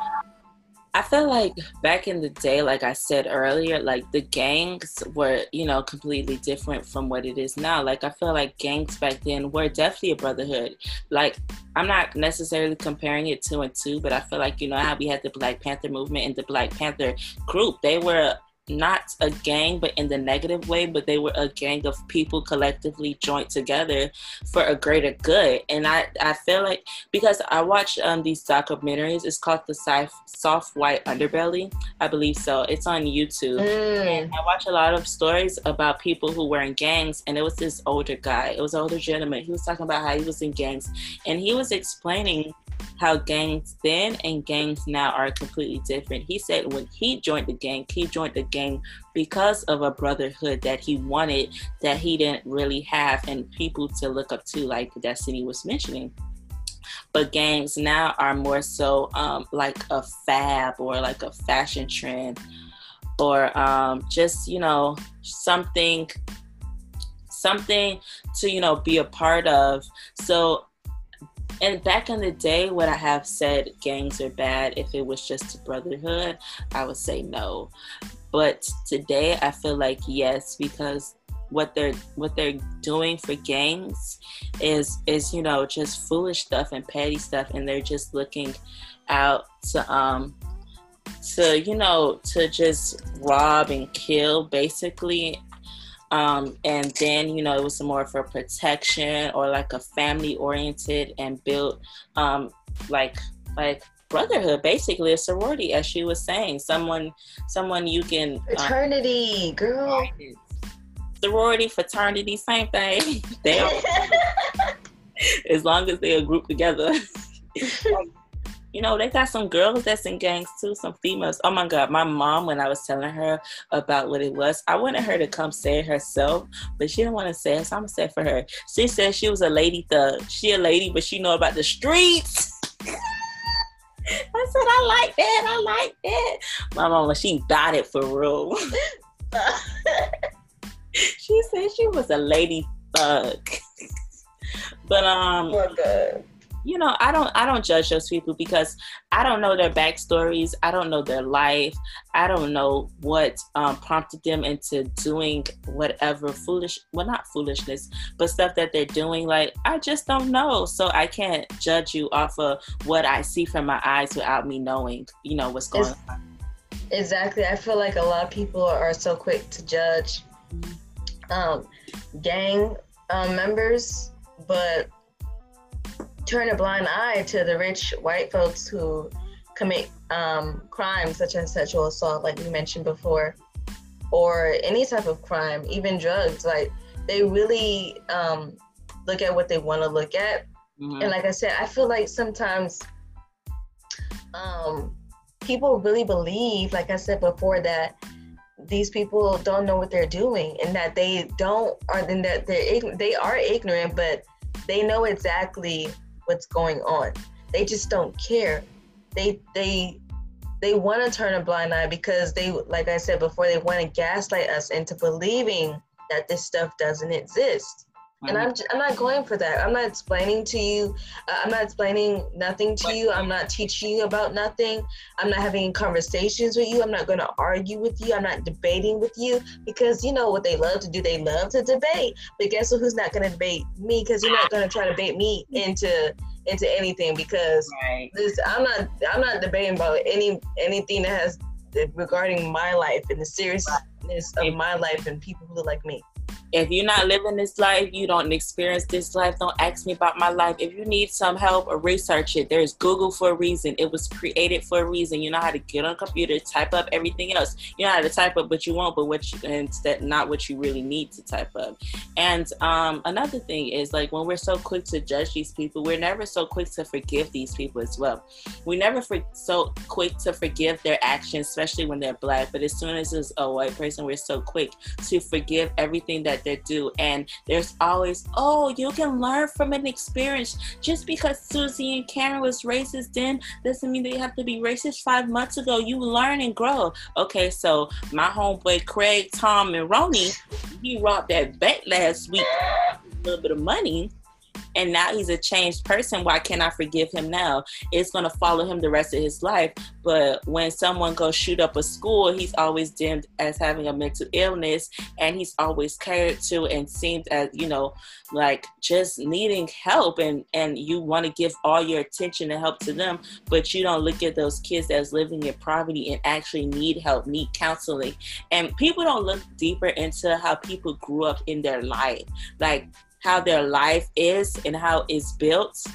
I feel like back in the day, like I said earlier, like the gangs were, you know, completely different from what it is now. Like I feel like gangs back then were definitely a brotherhood. Like I'm not necessarily comparing it two and two, but I feel like you know how we had the Black Panther movement and the Black Panther group. They were not a gang, but in the negative way, but they were a gang of people collectively joined together for a greater good. And I, I feel like because I watch um, these documentaries, it's called the Soft White Underbelly, I believe so. It's on YouTube. Mm. And I watch a lot of stories about people who were in gangs, and it was this older guy, it was an older gentleman. He was talking about how he was in gangs, and he was explaining how gangs then and gangs now are completely different. He said when he joined the gang, he joined the gang because of a brotherhood that he wanted that he didn't really have and people to look up to, like Destiny was mentioning. But gangs now are more so um, like a fab or like a fashion trend or um, just, you know, something something to you know be a part of so and back in the day, would I have said gangs are bad if it was just a brotherhood? I would say no. But today, I feel like yes, because what they're what they're doing for gangs is is you know just foolish stuff and petty stuff, and they're just looking out to um to you know to just rob and kill basically um, and then, you know, it was more for protection or like a family oriented and built um, like like brotherhood, basically a sorority, as she was saying. Someone someone you can um, fraternity, um, girl. Sorority, fraternity, same thing. they are, as long as they are grouped together. you know, they got some girls that's in gangs too, some females. Oh my God, my mom, when I was telling her about what it was, I wanted her to come say it herself, but she didn't want to say it, so I'm gonna say it for her. She said she was a lady thug. She a lady, but she know about the streets. I said, I like that. I like that. My mama, she got it for real. she said she was a lady thug. but um, oh, you know i don't i don't judge those people because i don't know their backstories. I don't know their life. I don't know what um, prompted them into doing whatever foolish well not foolishness but stuff that they're doing. Like i just don't know. So i can't judge you off of what i see from my eyes without me knowing you know what's going it's, on exactly. I feel like a lot of people are so quick to judge um, gang um, members but turn a blind eye to the rich white folks who commit um, crimes such as sexual assault, like we mentioned before, or any type of crime, even drugs. Like they really um, look at what they want to look at. Mm-hmm. And like I said, I feel like sometimes um, people really believe, like I said before, that these people don't know what they're doing and that they don't, or and that they they are ignorant, but they know exactly what's going on. They just don't care. They they they want to turn a blind eye because they like I said before they want to gaslight us into believing that this stuff doesn't exist. And I'm, I'm not going for that. I'm not explaining to you. Uh, I'm not explaining nothing to you. I'm not teaching you about nothing. I'm not having conversations with you. I'm not going to argue with you. I'm not debating with you because you know what they love to do. They love to debate. But guess? Who's not going to debate me? Because you're not going to try to bait me into into anything because right. this I'm not I'm not debating about any anything that has regarding my life and the seriousness of my life and people who look like me if you're not living this life, you don't experience this life, don't ask me about my life. If you need some help or research it, there's Google for a reason. It was created for a reason. You know how to get on a computer, type up everything else. You know how to type up what you want, but what you instead not what you really need to type up. And um, another thing is like when we're so quick to judge these people, we're never so quick to forgive these people as well. We never for, so quick to forgive their actions, especially when they're black. But as soon as it's a white person, we're so quick to forgive everything that they do. And there's always, oh, you can learn from an experience. Just because Susie and Karen was racist then doesn't mean they have to be racist five months ago. You learn and grow. Okay, so my homeboy Craig, Tom, and Ronnie, he robbed that bank last week, a little bit of money. And now he's a changed person. Why can't I forgive him now? It's gonna follow him the rest of his life. But when someone goes shoot up a school, he's always deemed as having a mental illness, and he's always cared to and seems as you know, like just needing help, and and you want to give all your attention and help to them, but you don't look at those kids that's living in poverty and actually need help, need counseling, and people don't look deeper into how people grew up in their life, like how their life is and how it's built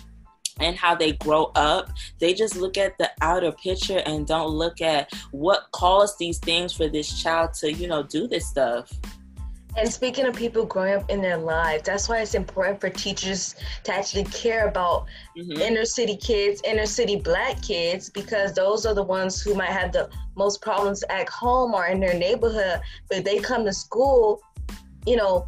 and how they grow up. They just look at the outer picture and don't look at what caused these things for this child to, you know, do this stuff. And speaking of people growing up in their lives, that's why it's important for teachers to actually care about mm-hmm. inner city kids, inner city black kids, because those are the ones who might have the most problems at home or in their neighborhood. But they come to school, you know,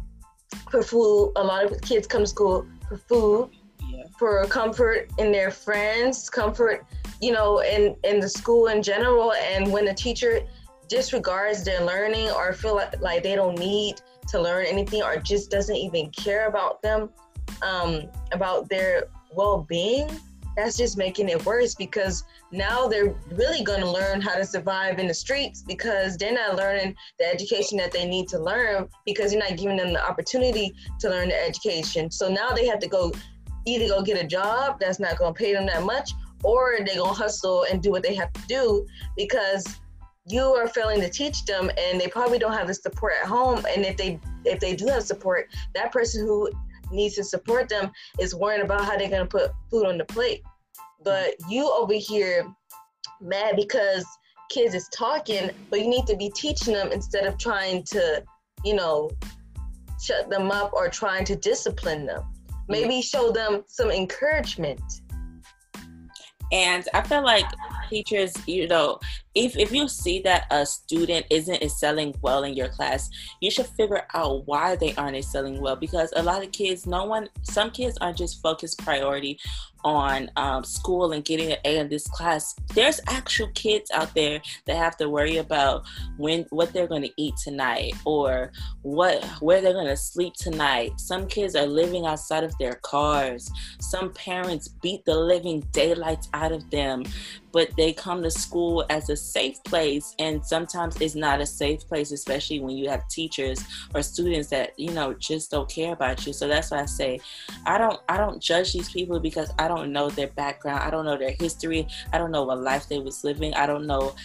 for food. A lot of kids come to school for food, yeah. for comfort in their friends, comfort, you know, in, in the school in general. And when a teacher disregards their learning or feel like, like they don't need to learn anything or just doesn't even care about them, um, about their well being, that's just making it worse because now they're really going to learn how to survive in the streets because they're not learning the education that they need to learn because you're not giving them the opportunity to learn the education. So now they have to go either go get a job that's not going to pay them that much or they're going to hustle and do what they have to do because you are failing to teach them and they probably don't have the support at home and if they if they do have support that person who needs to support them is worrying about how they're going to put food on the plate but you over here mad because kids is talking but you need to be teaching them instead of trying to you know shut them up or trying to discipline them. Maybe show them some encouragement. And i feel like teachers you know if if you see that a student isn't excelling well in your class, you should figure out why they aren't excelling well because a lot of kids, no one, some kids aren't just focused priority on um, school and getting an A in this class. There's actual kids out there that have to worry about when what they're going to eat tonight or what where they're going to sleep tonight. Some kids are living outside of their cars. Some parents beat the living daylights out of them but they come to school as a safe place and sometimes it's not a safe place especially when you have teachers or students that you know just don't care about you. So that's why i say i don't i don't judge these people because i don't know their background. I don't know their history. I don't know what life they was living. I don't know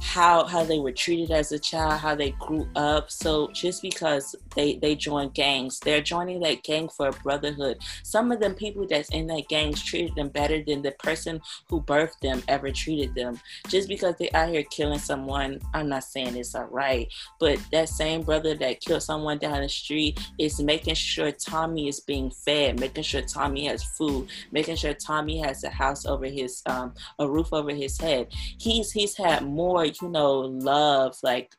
how how they were treated as a child, how they grew up. So just because they they join gangs, they're joining that gang for a brotherhood. Some of them people that's in that gangs treated them better than the person who birthed them ever treated them. Just because they out here killing someone, I'm not saying it's all right, but that same brother that killed someone down the street is making sure Tommy is being fed, making sure Tommy has food, making sure Tommy has a house over his um a roof over his head. He's he's had more you know, love, like,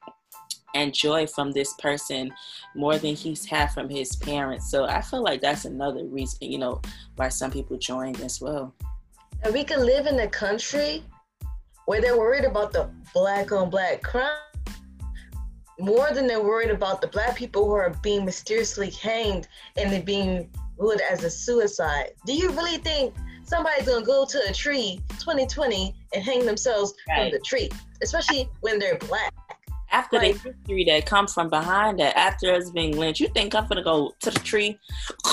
and joy from this person more than he's had from his parents. So I feel like that's another reason, you know, why some people join as well. And we can live in a country where they're worried about the black on black crime more than they're worried about the black people who are being mysteriously hanged and they're being ruled as a suicide. Do you really think somebody's gonna go to a tree 2020 and hang themselves right. from the tree, especially when they're black. After like, the history that comes from behind that, after us being lynched, you think I'm gonna go to the tree?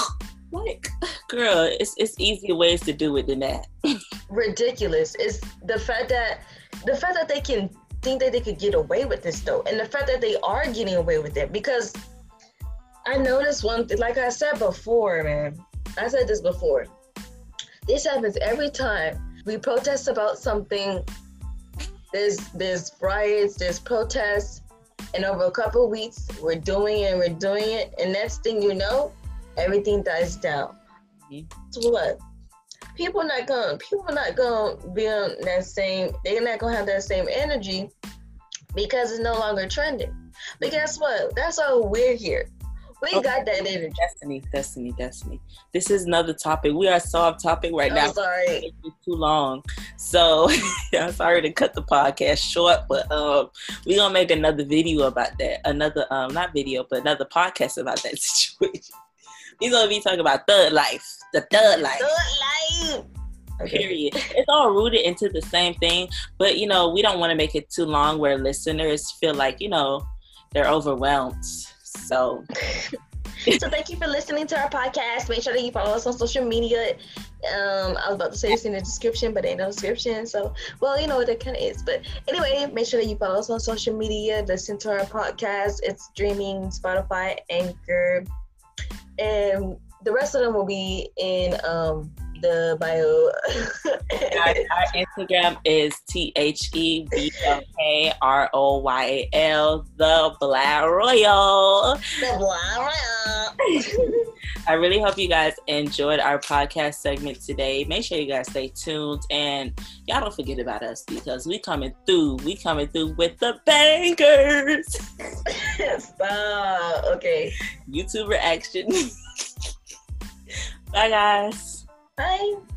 like, girl, it's it's easier ways to do it than that. ridiculous. It's the fact that the fact that they can think that they could get away with this though, and the fact that they are getting away with it because I noticed one thing, like I said before, man. I said this before. This happens every time we protest about something. There's there's riots, there's protests, and over a couple weeks we're doing it we're doing it, and next thing you know, everything dies down. Mm-hmm. So what? People not gonna people not gonna be on that same. They're not gonna have that same energy because it's no longer trending. But guess what? That's all we're here. We okay. got that energy. Destiny, destiny, destiny. This is another topic. We are so off topic right I'm now. Sorry, it's too long. So I'm sorry to cut the podcast short, but um, we're gonna make another video about that. Another um, not video, but another podcast about that situation. We're gonna be talking about third life, the third life. Thug life. Okay. Period. It's all rooted into the same thing, but you know, we don't want to make it too long where listeners feel like, you know, they're overwhelmed. So so thank you for listening to our podcast. Make sure that you follow us on social media. Um, I was about to say it's in the description, but ain't no description. So, well, you know what that kind of is. But anyway, make sure that you follow us on social media. Listen to our podcast. It's streaming Spotify, Anchor, and the rest of them will be in um, the bio. our, our, Instagram is T H E B L K R O Y A L, the Black Royal. The Black Royal. I really hope you guys enjoyed our podcast segment today. Make sure you guys stay tuned and y'all don't forget about us because we coming through. We coming through with the bangers. Stop. Okay. YouTube reaction. Bye guys. Bye.